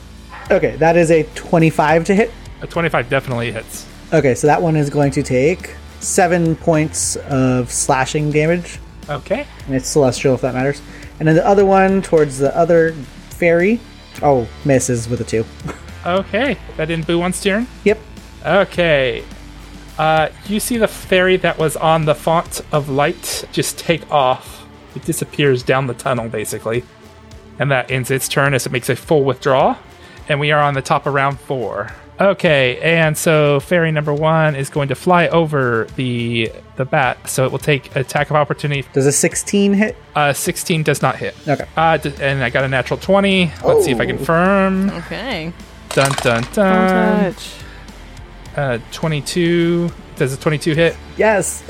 Okay, that is a 25 to hit. A 25 definitely hits. Okay, so that one is going to take seven points of slashing damage. Okay. And it's celestial, if that matters. And then the other one towards the other fairy. Oh, misses with a two. Okay. That didn't Boo one's turn? Yep. Okay. Uh, you see the fairy that was on the font of light just take off. It disappears down the tunnel, basically. And that ends its turn as it makes a full withdrawal. And we are on the top of round four. Okay, and so fairy number one is going to fly over the the bat, so it will take attack of opportunity. Does a 16 hit? Uh, 16 does not hit. Okay. Uh, and I got a natural 20. Let's see if I confirm. Okay. Dun dun Don't dun. touch. Uh, 22. Does a 22 hit? Yes.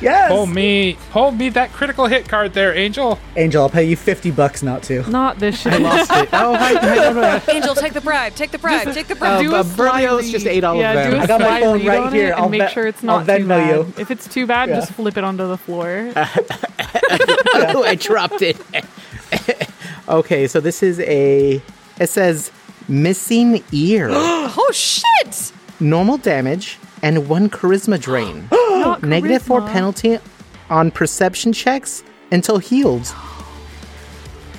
Yes. Hold me, hold me that critical hit card there, Angel. Angel, I'll pay you 50 bucks not to. Not this shit. Lost it. Oh, hi, hi, no, no, Angel, take the bribe. Take the bribe. take the bribe. Uh, do a uh, sly Berlioz read. just ate all of yeah, them. Do a I got my sly phone read right on here. It and I'll make bet- sure it's I'll not too Venmo bad. you. If it's too bad, Yeah. just flip it onto the floor. oh, I dropped it. okay, so this is a. It says missing ear, oh shit! normal damage, and one charisma drain. Not Negative four charisma. penalty on perception checks until healed.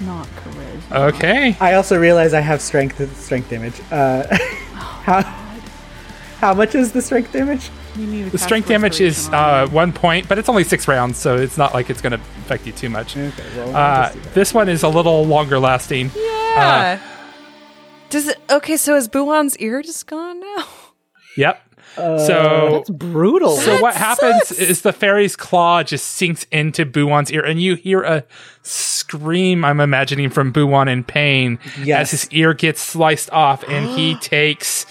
Not charisma. Okay. I also realize I have strength strength damage. Uh, how how much is the strength damage? You need to The strength damage is on uh, one point, but it's only six rounds, so it's not like it's going to affect you too much. Okay, well, Uh, this one is a little longer lasting. Yeah. Does it? Okay, so is Buon's ear just gone now? Yep. So That's brutal. So what happens is the fairy's claw just sinks into Buwan's ear, and you hear a scream. I'm imagining from Buwan in pain Yes. as his ear gets sliced off, and he takes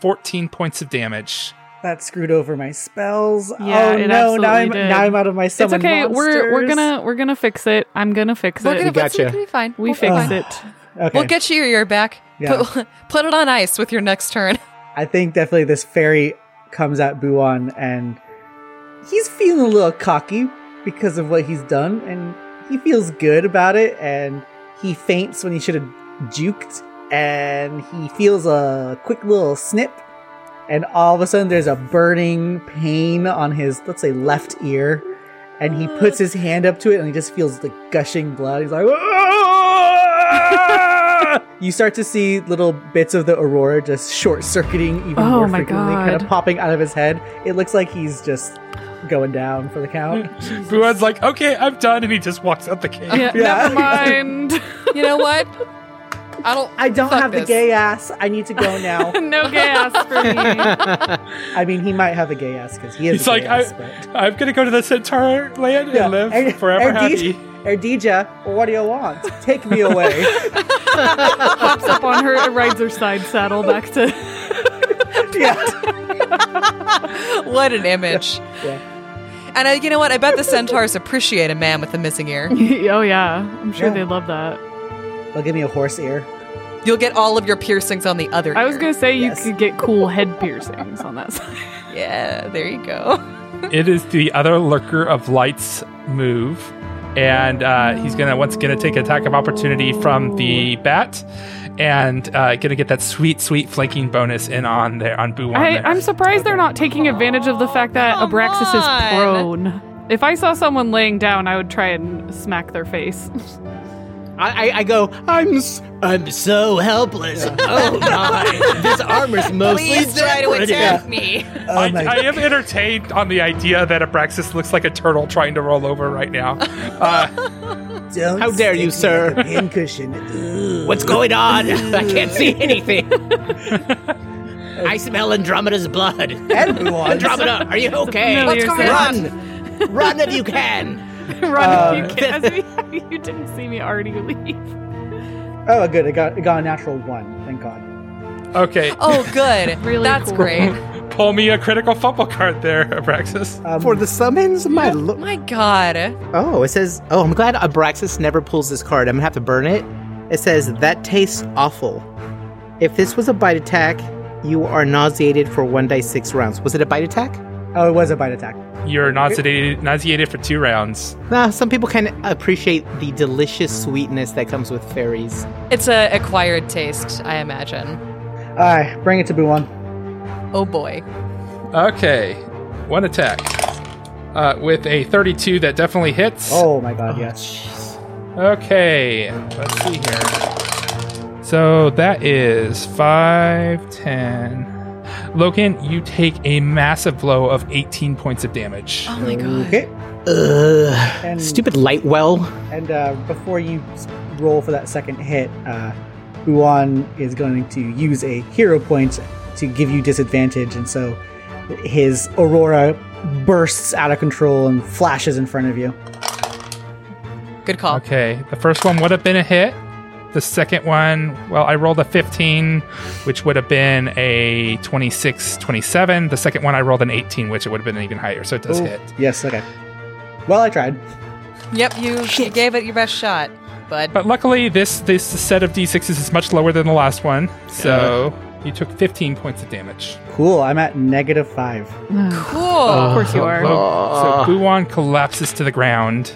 14 points of damage. that screwed over my spells. Yeah, oh no! Now I'm did. now I'm out of my It's summon okay. We're we're gonna we're gonna fix it. I'm gonna fix We're it. gonna, got it's gotcha. gonna be fine. we We'll be fix fine. it. Okay. We'll get you your ear back. Yeah. Put, put it on ice with your next turn. I think definitely this fairy comes at Buon and he's feeling a little cocky because of what he's done, and he feels good about it. And he feints when he should have juked, and he feels a quick little snip, and all of a sudden there's a burning pain on his, let's say, left ear. And he puts his hand up to it, and he just feels the gushing blood. He's like, "Ah!" You start to see little bits of the aurora just short circuiting even Oh more my frequently, kind of popping out of his head. It looks like he's just going down for the count. Buwan's like, okay, I'm done, and he just walks out the cave. Yeah, Yeah. never mind. You know what? I don't. I don't fuck have the geas. I need to go now. no geas for me. I mean, he might have a gay ass because he is He's a like, gay I, ass, but I'm gonna go to the Centaur land Yeah. and live Er- forever Erdij- happy. Erdija, what do you want? Take me away. Hops up on her and rides her side saddle back to. yeah. What an image. Yeah. And uh, you know what? I bet the centaurs appreciate a man with a missing ear. oh yeah, I'm sure Yeah. they love that. They'll give me a horse ear. You'll get all of your piercings on the other. I was ear. gonna say you could get cool head piercings on that side. Yeah, there you go. it is the other lurker of light's move and uh, he's gonna once gonna take attack of opportunity from the bat and uh, gonna get that sweet sweet flanking bonus in on there on Buwan I, there. I'm surprised they're not taking advantage of the fact that Come Abraxas on. is prone. If I saw someone laying down, I would try and smack their face. I, I, I go, I'm s- I'm so helpless. Oh my, this armor's mostly Please try to decorative. attack me. Oh I, my I am entertained on the idea that Abraxas looks like a turtle trying to roll over right now. Uh, Don't How dare you, stick me sir. like a pincushion. Ugh. What's going on? I can't see anything. I smell Andromeda's blood. And Buon's. Andromeda, are you okay? What's going Run, run if you can. Run Uh, if you can. As if you didn't see me already leave. Oh, good. I got, I got a natural one. Thank God. okay, Oh, good. Really That's cool. great. pull me a critical fumble card there, Abraxas. Um, For the summons, my lo- My God. Oh, it says, oh, I'm glad Abraxas never pulls this card. I'm gonna have to burn it. It says, that tastes awful. If this was a bite attack, you are nauseated for one die six rounds. Was it a bite attack? Oh, it was a bite attack. You're nauseated, nauseated for two rounds. Nah, some people can appreciate the delicious sweetness that comes with fairies. It's a acquired taste, I imagine. All right, bring it to Buon. Oh boy. Okay, one attack. Uh, with a 32 that definitely hits. Oh my god, yes. Jeez. Okay, let's see here. So that is 5, 10. Logan, you take a massive blow of 18 points of damage. Oh my god. Okay. Ugh. And Stupid light well. And uh, before you roll for that second hit, uh, Buon is going to use a hero point to give you disadvantage, and so his aurora bursts out of control and flashes in front of you. Good call. Okay, the first one would have been a hit. The second one, well, I rolled a 15, which would have been a 26, 27. The second one, I rolled an 18, which it would have been even higher, so it does Oh, hit. Yes, okay. Well, I tried. Yep, you, you gave it your best shot, bud. But luckily, this this set of d6s is much lower than the last one, so you took 15 points of damage. Cool, I'm at negative five. cool. Of course you are. So Buwan collapses to the ground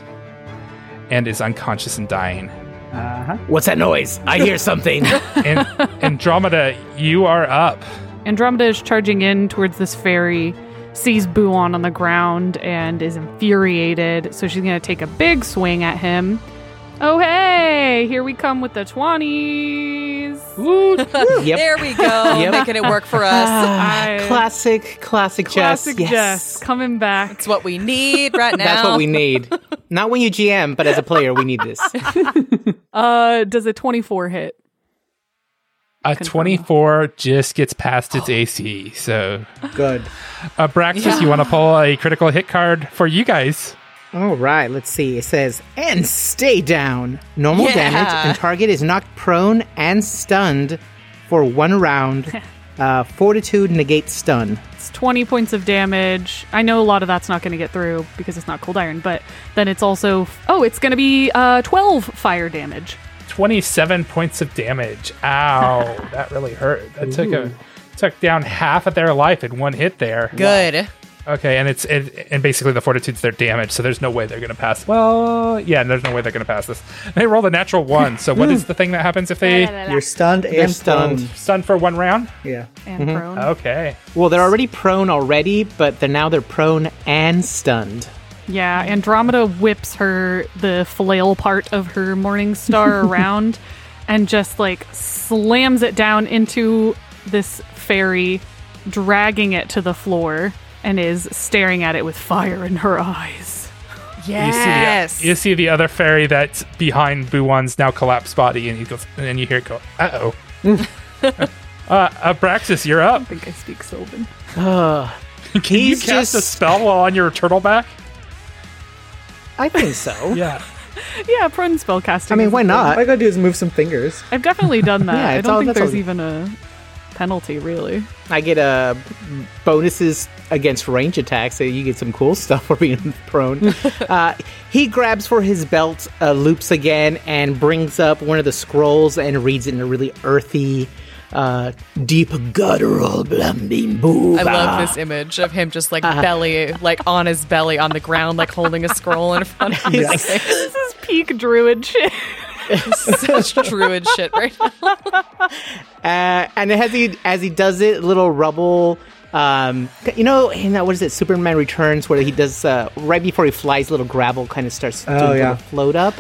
and is unconscious and dying. Uh huh. What's that noise? I hear something. And Andromeda, you are up. Andromeda is charging in towards this fairy, sees Buon on the ground, and is infuriated. So she's going to take a big swing at him. Oh, hey! Here we come with the 20s. yep. There we go. Yep. Making it work for us. I- classic, classic, chess. Classic Jess. Jess Yes. coming back. It's what we need right now. That's what we need. Not when you GM, but as a player, we need this. Uh, does a 24 hit? A 24 just gets past its AC. So, Good. uh, Braxis, you want to pull a critical hit card for you guys? All right, let's see. It says, and stay down. Normal Yeah. damage, and target is knocked prone and stunned for one round. uh, fortitude negates stun. It's 20 points of damage. I know a lot of that's not going to get through because it's not cold iron, but then it's also. Oh, it's going to be uh, 12 fire damage. 27 points of damage. Ow, that really hurt. That took a took down half of their life in one hit there. Good. Okay, and it's it, and basically the fortitude's their damage, so there's no way they're gonna pass. Well, yeah, there's no way they're gonna pass this. They roll a natural one. So what is the thing that happens if they You're stunned and stunned. prone. stun for one round? Yeah. And Mm-hmm. prone. Okay. Well, they're already prone already, but they're now they're prone and stunned. Yeah, Andromeda whips her the flail part of her morning star around and just like slams it down into this fairy, dragging it to the floor, and is staring at it with fire in her eyes. Yes. You see, the, you see the other fairy that's behind Buwan's now collapsed body, and he goes, and then you hear it go, "Uh oh." uh, Abraxas, you're up. I think I speak Sylvan. Ugh. Can you He's cast a spell while on your turtleback? I think so. Yeah. Yeah, prone spellcasting. I mean, why not? All I gotta do is move some fingers. I've definitely done that. Yeah, I don't all- think there's all- even a penalty, really. I get uh, bonuses against range attacks, so you get some cool stuff for being prone. uh, he grabs for his belt, uh, loops again, and brings up one of the scrolls and reads it in a really earthy, uh, deep guttural boo. I love this image of him just like belly, like on his belly on the ground, like holding a scroll in front of his face. This is peak druid shit. Such druid shit right now. Uh, and as he as he does it, little rubble. Um, you know, in that, what is it? Superman Returns, where he does uh, right before he flies, little gravel kind of starts to Oh, yeah. float up,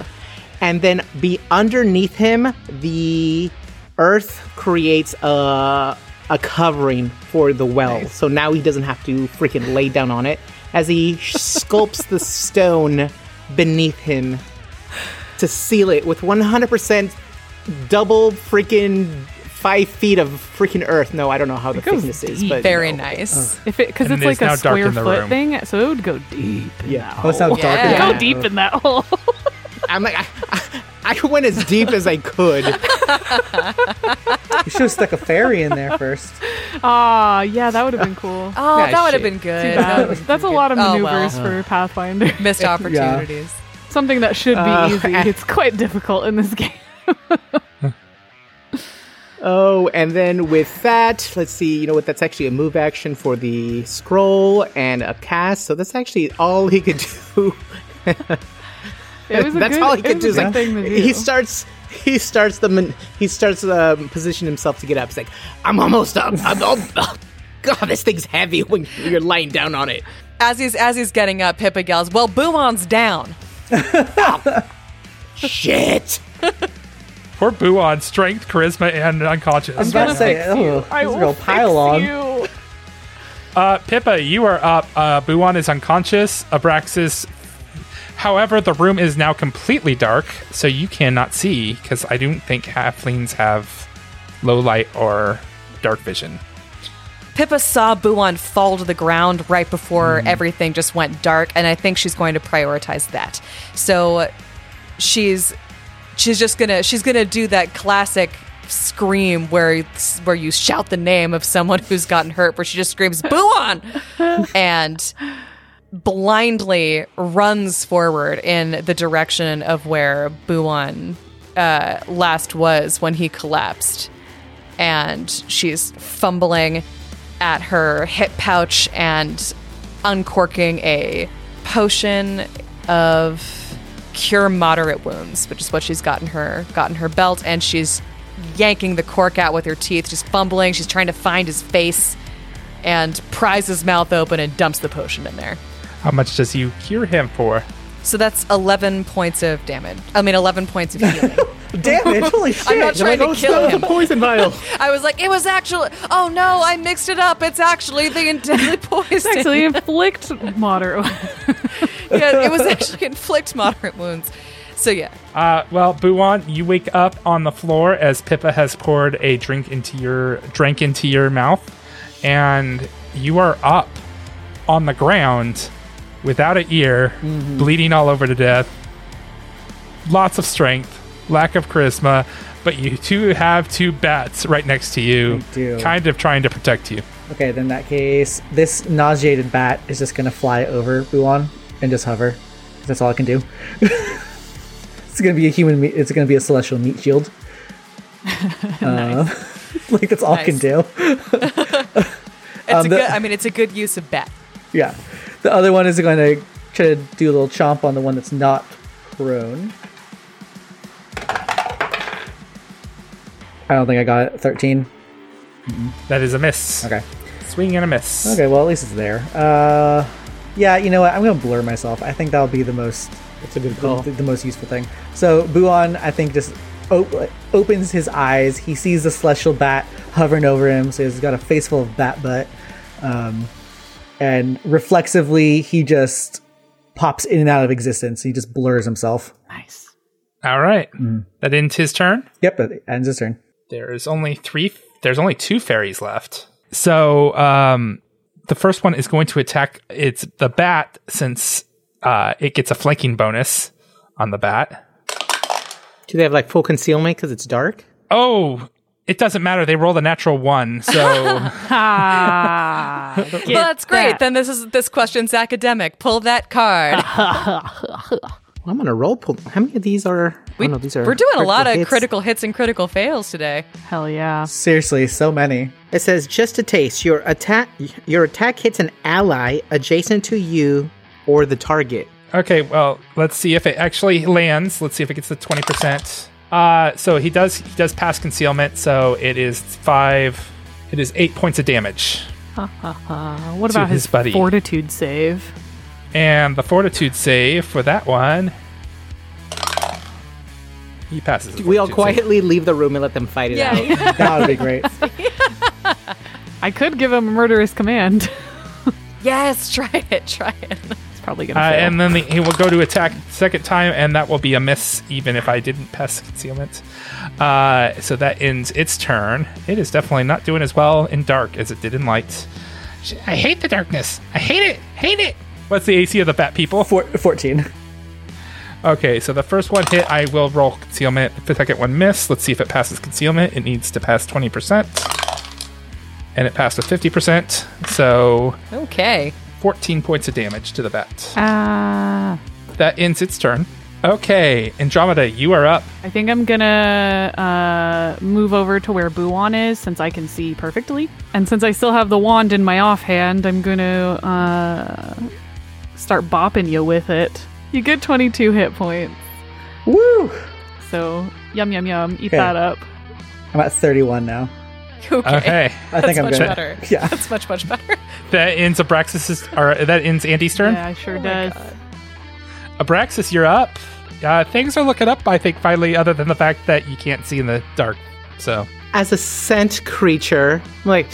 and then be underneath him, the earth creates a a covering for the well. So now he doesn't have to freaking lay down on it as he sculpts the stone beneath him to seal it with 100% double freaking five feet of freaking earth. No, I don't know how the goes thickness is, but Very you know. nice. If it because it's it is like a square foot room. thing, so it would go deep. in Yeah. that Oh, it's how hole. dark Yeah. it is. Go Yeah. deep in that hole. I'm like, I, I, I went as deep as I could. You should have stuck a fairy in there first. Ah, yeah, that would have been cool. Oh, Yeah, that would have been good. Too That bad. been That's a good. lot of Oh, maneuvers well. for Pathfinder. Missed opportunities. Something that should be Uh, easy. It's quite difficult in this game. Oh, and then with that, let's see, you know what? That's actually a move action for the scroll and a cast. So that's actually all he could do. It was a that's good, all he it could do. a Is good like, thing to do. he starts. He starts the man- he starts um, position himself to get up. He's like, "I'm almost up. I'm all, oh, God, this thing's heavy when you're lying down on it." As he's as he's getting up, Pippa yells, "Well, Buon's down." Shit. Poor Buon, strength, charisma, and unconscious. I'm gonna say, oh, I this will real pile on. you. Uh, Pippa, you are up. Uh, Buon is unconscious. Abraxas. However, the room is now completely dark, so you cannot see because I don't think halflings have low light or dark vision. Pippa saw Buon fall to the ground right before everything just went dark, and I think she's going to prioritize that. So she's she's just gonna she's gonna do that classic scream where where you shout the name of someone who's gotten hurt, where she just screams Buon, and blindly runs forward in the direction of where Buon uh, last was when he collapsed. And she's fumbling at her hip pouch and uncorking a potion of cure moderate wounds, which is what she's gotten her gotten her belt, and she's yanking the cork out with her teeth, just fumbling. She's trying to find his face and pries his mouth open and dumps the potion in there. How much does you cure him for? So that's 11 points of damage. I mean, 11 points of healing. Damage! Holy shit! I'm not trying to kill him. poison vial. I was like, it was actually. Oh no, I mixed it up. It's actually the deadly poison. It's Actually, inflict moderate. yeah, it was actually inflict moderate wounds. So yeah, Uh, well, Buon, you wake up on the floor as Pippa has poured a drink into your drink into your mouth, and you are up on the ground without an ear, bleeding all over to death. Lots of strength, lack of charisma, but you two have two bats right next to you, do. kind of trying to protect you. Okay, then in that case, this nauseated bat is just gonna fly over Buon and just hover. That's all it can do. it's gonna be a human. Meat, it's gonna be a celestial meat shield. Uh, like that's all it can do. it's a Um, the- good. I mean, it's a good use of bat. Yeah. The other one is going to try to do a little chomp on the one that's not prone. I don't think I got it. 13. That is a miss. Okay. Swing and a miss. Okay, well, at least it's there. Uh, yeah, you know what? I'm going to blur myself. I think that'll be the most That's a good call. the most useful thing. So Buon, I think, just op- opens his eyes. He sees the celestial bat hovering over him, so he's got a face full of bat butt. Um, and reflexively, he just pops in and out of existence. He just blurs himself. nice. All right. That ends his turn. Yep, it ends his turn. There's only three. There's only two fairies left. So um, the first one is going to attack. It's the bat since uh, it gets a flanking bonus on the bat. Do they have like full concealment because it's dark? Oh, it doesn't matter. They roll a natural one, so Ah, Well, that's great. Then this is this question's academic. Pull that card. I'm gonna roll. Pull. How many of these are? We, no, these are. we're doing a lot of hits. critical hits and critical fails today. Hell yeah. Seriously, so many. It says just a taste. Your attack. Your attack hits an ally adjacent to you or the target. okay. Well, let's see if it actually lands. Let's see if it gets the twenty percent. Uh, so he does. He does pass concealment. So it is five. It is eight points of damage. What about his his buddy. fortitude save? And the fortitude save for that one. He passes. the We all fortitude save. quietly leave the room and let them fight it out. That would be great. I could give him a murderous command. Yes, try it. Try it. it's probably gonna Uh, and then the, he will go to attack second time, and that will be a miss, even if I didn't pass concealment. Uh, so that ends its turn. It is definitely not doing as well in dark as it did in light. I hate the darkness. I hate it. Hate it. What's the AC of the bat people? Four, 14. Okay, so the first one hit, I will roll concealment. The second one miss. Let's see if it passes concealment. It needs to pass 20%. And it passed with 50%. So Okay. 14 points of damage to the bat. Ah, That ends its turn. Okay, Andromeda, you are up. I think I'm gonna uh, move over to where Buon is since I can see perfectly. And since I still have the wand in my offhand, I'm gonna uh, start bopping you with it. You get 22 hit points. Woo! So, yum, yum, yum. Eat Okay. that up. I'm at 31 now. Okay. Okay, I That's think I'm much good. better. Yeah. That's much, much better. that ends Abraxas's, or that ends Andy's turn. Yeah, sure Oh does. God. Abraxas, you're up. Uh, things are looking up, I think, finally, other than the fact that you can't see in the dark. So, As a scent creature, I'm like,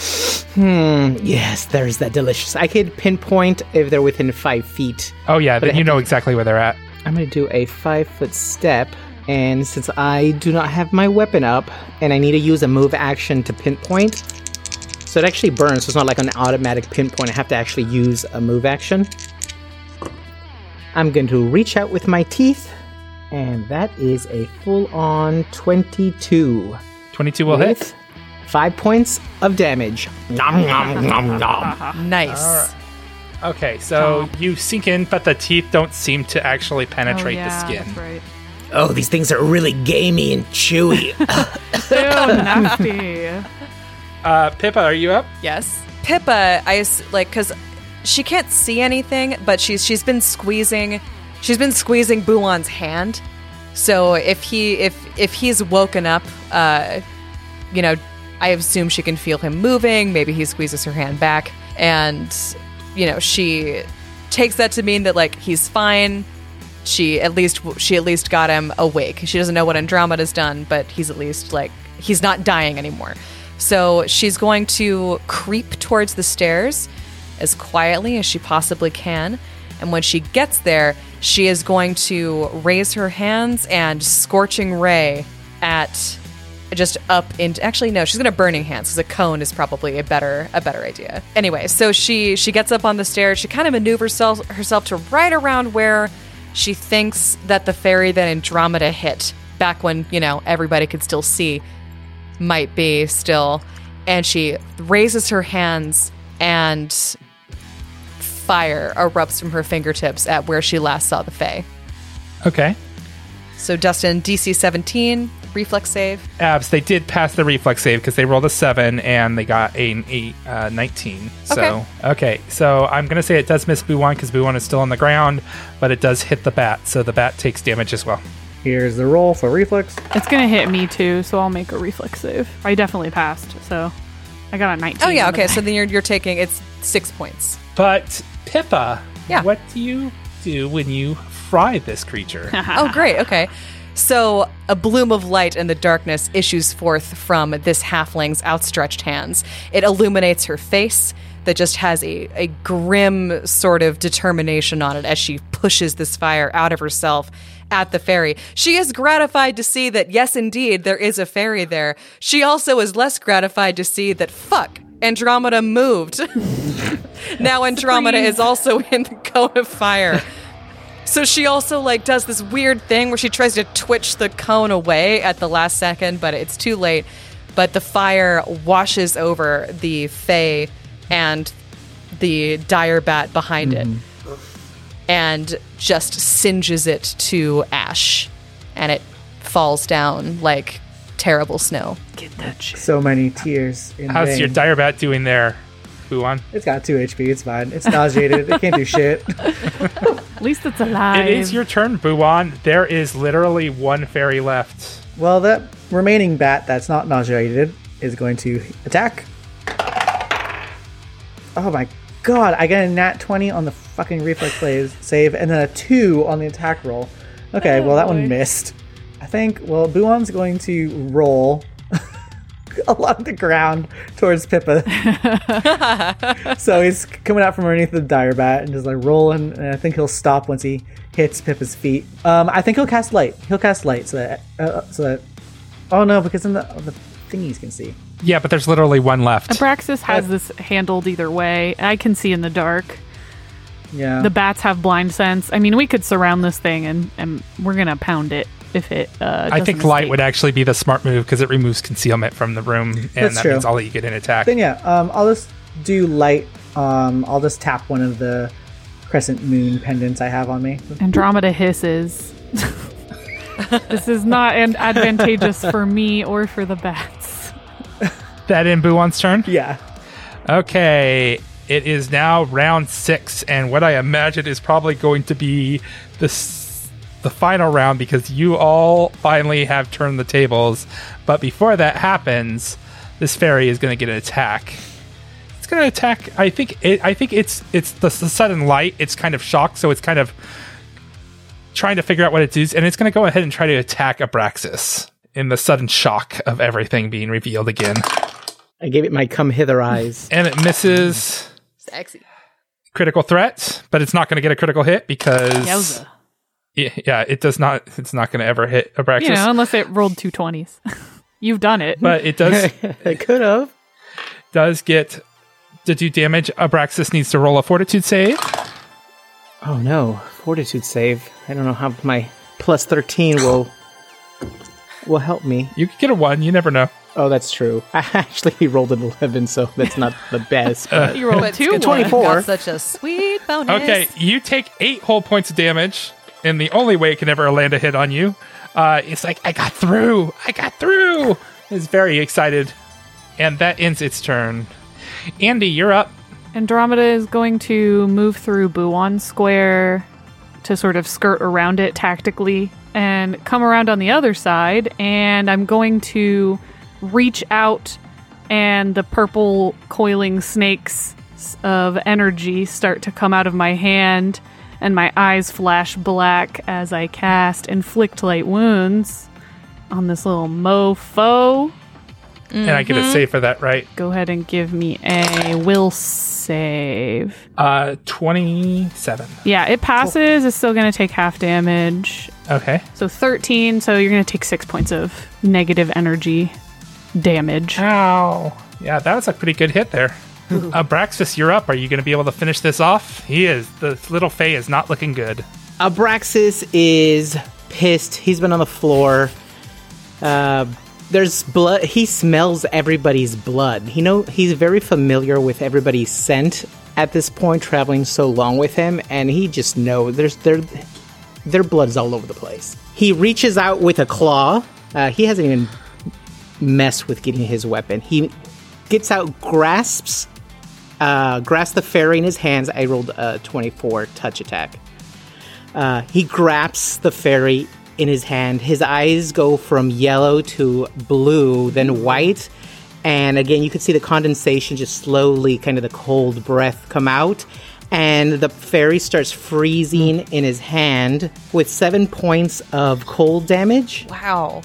hmm, yes, there's that delicious. I could pinpoint if they're within five feet. oh yeah, then you know exactly where they're at. I'm gonna do a five foot step, and since I do not have my weapon up, and I need to use a move action to pinpoint, so it actually burns. So it's not like an automatic pinpoint. I have to actually use a move action. I'm going to reach out with my teeth, and that is a full on 22. 22 will with hit. Five points of damage. Nom, nom, nom, nom. Nice. Okay, so you sink in, but the teeth don't seem to actually penetrate oh, yeah, the skin. That's right. Oh, these things are really gamey and chewy. Ew, nasty. Uh, Pippa, are you up? Yes. Pippa, I s- like because she can't see anything, but she's she's been squeezing, she's been squeezing Buon's hand. So if he if if he's woken up, uh, you know, I assume she can feel him moving. Maybe he squeezes her hand back, and you know she takes that to mean that like he's fine. She at least she at least got him awake. She doesn't know what Andromeda's done, but he's at least like he's not dying anymore. So she's going to creep towards the stairs as quietly as she possibly can. And when she gets there, she is going to raise her hands and scorching ray at just up into actually no she's gonna burning hands because a cone is probably a better a better idea. Anyway so she she gets up on the stairs. She kind of maneuvers herself, herself to right around where she thinks that the fairy that andromeda hit back when you know everybody could still see might be still. And she raises her hands and fire erupts from her fingertips at where she last saw the fae Okay. so dustin dc 17 reflex save Abs, they did pass the reflex save because they rolled a 7 and they got a, a uh, 19. So, Okay. okay. So I'm going to say it does miss Buwan because Buwan is still on the ground, but it does hit the bat. So the bat takes damage as well. Here's the roll for reflex. It's gonna hit me too, so I'll make a reflex save. I definitely passed, so I got a 19. Oh yeah, on the okay. So then you're you're taking it's six points. But Pippa, Yeah. what do you do when you fry this creature? oh great, okay. So a bloom of light in the darkness issues forth from this halfling's outstretched hands. It illuminates her face that just has a, a grim sort of determination on it as she pushes this fire out of herself at the fairy. She is gratified to see that, yes, indeed, there is a fairy there. She also is less gratified to see that, fuck, Andromeda moved. now Andromeda is also in the cone of fire. So she also like does this weird thing where she tries to twitch the cone away at the last second, but it's too late. But the fire washes over the Fae and the dire bat behind it mm-hmm. and just singes it to ash and it falls down like terrible snow. Get that shit. So many tears. In How's vain. your dire bat doing there, Buwan? It's got two HP. It's fine. It's nauseated. it can't do shit. At least it's alive. It is your turn, Buwan. There is literally one fairy left. Well, that remaining bat that's not nauseated is going to attack. Oh my god! I got a nat twenty on the fucking reflex save, and then a two on the attack roll. Okay, well that one oh missed. I think. Well, Buon's going to roll along the ground towards Pippa. so he's coming out from underneath the dire bat and just like rolling, and I think he'll stop once he hits Pippa's feet. Um, I think he'll cast light. He'll cast light so that uh, so that. Oh no, because then the the thingies can see. Yeah, but there's literally one left. Abraxas has this handled either way. I can see in the dark. Yeah. The bats have blind sense. I mean, we could surround this thing and, and we're gonna pound it if it. Uh, I think doesn't light would actually be the smart move because it removes concealment from the room, and That's that true. means all that you get in attack. then yeah, um, I'll just do light. Um, I'll just tap one of the crescent moon pendants I have on me. Andromeda hisses this is not an advantageous for me or for the bats. That in Buon's turn. Yeah. Okay, it is now round six, and what I imagine is probably going to be the s- the final round because you all finally have turned the tables. But before that happens, this fairy is going to get an attack. It's going to attack. I think. It, I think it's it's the, the sudden light. It's kind of shocked, so it's kind of trying to figure out what it does, and it's going to go ahead and try to attack Abraxas in the sudden shock of everything being revealed again, I gave it my come hither eyes. and it misses. Sexy. critical threat, but it's not going to get a critical hit because Yowza. Yeah, yeah, it does not. It's not going to ever hit a Abraxas. You know, unless it rolled two twenties. You've done it. but it does it could have. does get to do damage. Abraxas needs to roll a Fortitude save. Oh no, fortitude save. I don't know how my plus thirteen will will help me. You could get a one. You never know. Oh, that's true. I actually rolled an eleven, so that's not the best. Uh, but you rolled But two 24. Such a sweet bonus. Okay, you take eight whole points of damage, and the only way it can ever land a hit on you, uh, it's like I got through. I got through. It's very excited, and that ends its turn. Andy, you're up. Andromeda is going to move through Buon Square to sort of skirt around it tactically and come around on the other side. And I'm going to reach out, and the purple coiling snakes of energy start to come out of my hand, and my eyes flash black as I cast Inflict Light Wounds on this little mofo. And I get a save for that, right? Go ahead and give me a will save. Uh, twenty-seven. Yeah, it passes. It's still going to take half damage. Okay. So 13. So you're going to take six points of negative energy damage. Ow. Yeah, that was a pretty good hit there. Abraxas, you're up. Are you going to be able to finish this off? He is. The little Fae is not looking good. Abraxas is pissed. He's been on the floor. Uh, there's blood. He smells everybody's blood. He know he's very familiar with everybody's scent at this point, traveling so long with him, and he just knows there's their their blood's all over the place. He reaches out with a claw. Uh, he hasn't even messed with getting his weapon. He gets out, grasps, uh, grasps the fairy in his hands. I rolled a 24 touch attack. Uh, he grabs the fairy in his hand. His eyes go from yellow to blue, then white. And again, you can see the condensation just slowly, kind of the cold breath come out. And the fairy starts freezing in his hand with seven points of cold damage. Wow.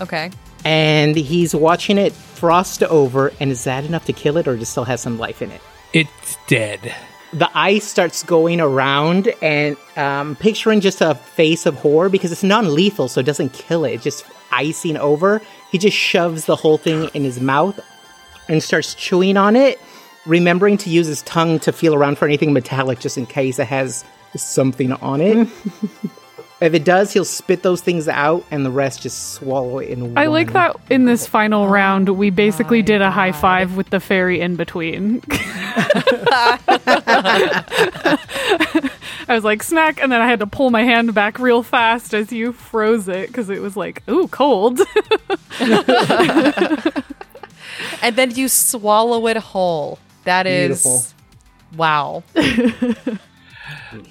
Okay. And he's watching it frost over. And is that enough to kill it, or does it still have some life in it? It's dead. the ice starts going around and um, picturing just a face of horror because it's non-lethal so it doesn't kill it. It's just icing over. He just shoves the whole thing in his mouth and starts chewing on it remembering to use his tongue to feel around for anything metallic just in case it has something on it if it does he'll spit those things out and the rest just swallow it in I one. like that in this final round, we basically did a high five with the fairy in between. I was like, smack, and then I had to pull my hand back real fast as you froze it because it was like, ooh, cold. And then you swallow it whole. That is Beautiful. wow.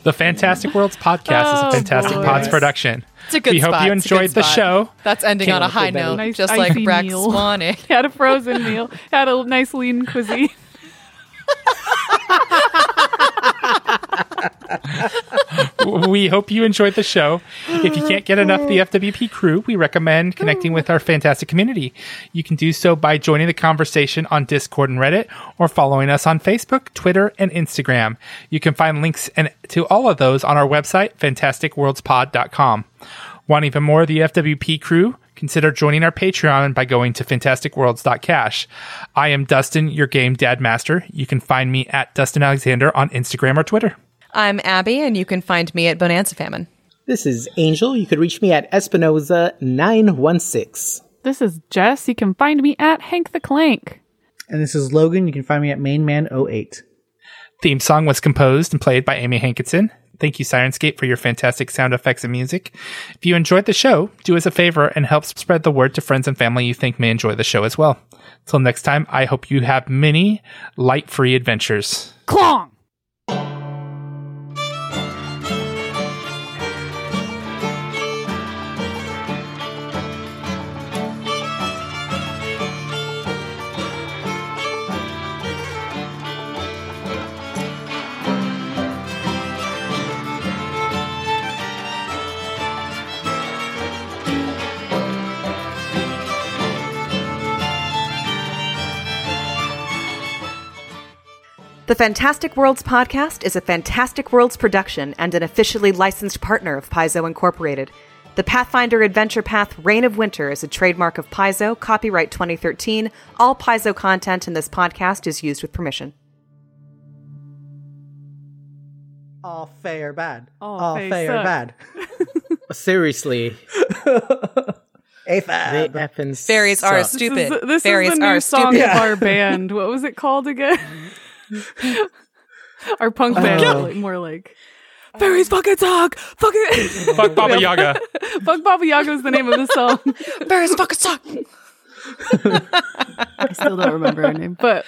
The Fantastic Worlds podcast is Oh, a Fantastic boy. Pods production. It's a good we hope you It's enjoyed the spot. show. That's ending Can't on a high note, Nice just like icy Brax meal. Swannick. had a frozen meal, had a nice lean cuisine. we hope you enjoyed the show. If you can't get enough of the FWP crew, we recommend connecting with our fantastic community. You can do so by joining the conversation on Discord and Reddit or following us on Facebook, Twitter, and Instagram. You can find links and to all of those on our website, fantasticworldspod.com. Want even more of the FWP crew? Consider joining our Patreon by going to fantasticworlds.cash. I am Dustin, your game dad master. You can find me at Dustin Alexander on Instagram or Twitter. I'm Abby, and you can find me at Bonanza Famine. this is angel you could reach me at espinoza 916 This is Jess. You can find me at Hank the Clank. And this is Logan. You can find me at mainman08. Theme song was composed and played by Amy Hankinson. Thank you, Syrinscape, for your fantastic sound effects and music. If you enjoyed the show, do us a favor and help spread the word to friends and family you think may enjoy the show as well. Till next time, I hope you have many light free adventures. Clong! The Fantastic Worlds podcast is a Fantastic Worlds production and an officially licensed partner of Paizo Incorporated. The Pathfinder Adventure Path Reign of Winter is a trademark of Paizo, copyright 2013. All Paizo content in this podcast is used with permission. All fair bad. All All fair bad. Seriously, A they fab. effing Fairies are stupid. This is, this Fairies is the new are song stupid. of our band. What was it called again? our punk oh. band, Oh. like, more like um, Fairies fucking suck. Fucking Fuck Baba Yaga. fuck Baba Yaga is the name of the song. Bears fucking suck. I still don't remember her name, but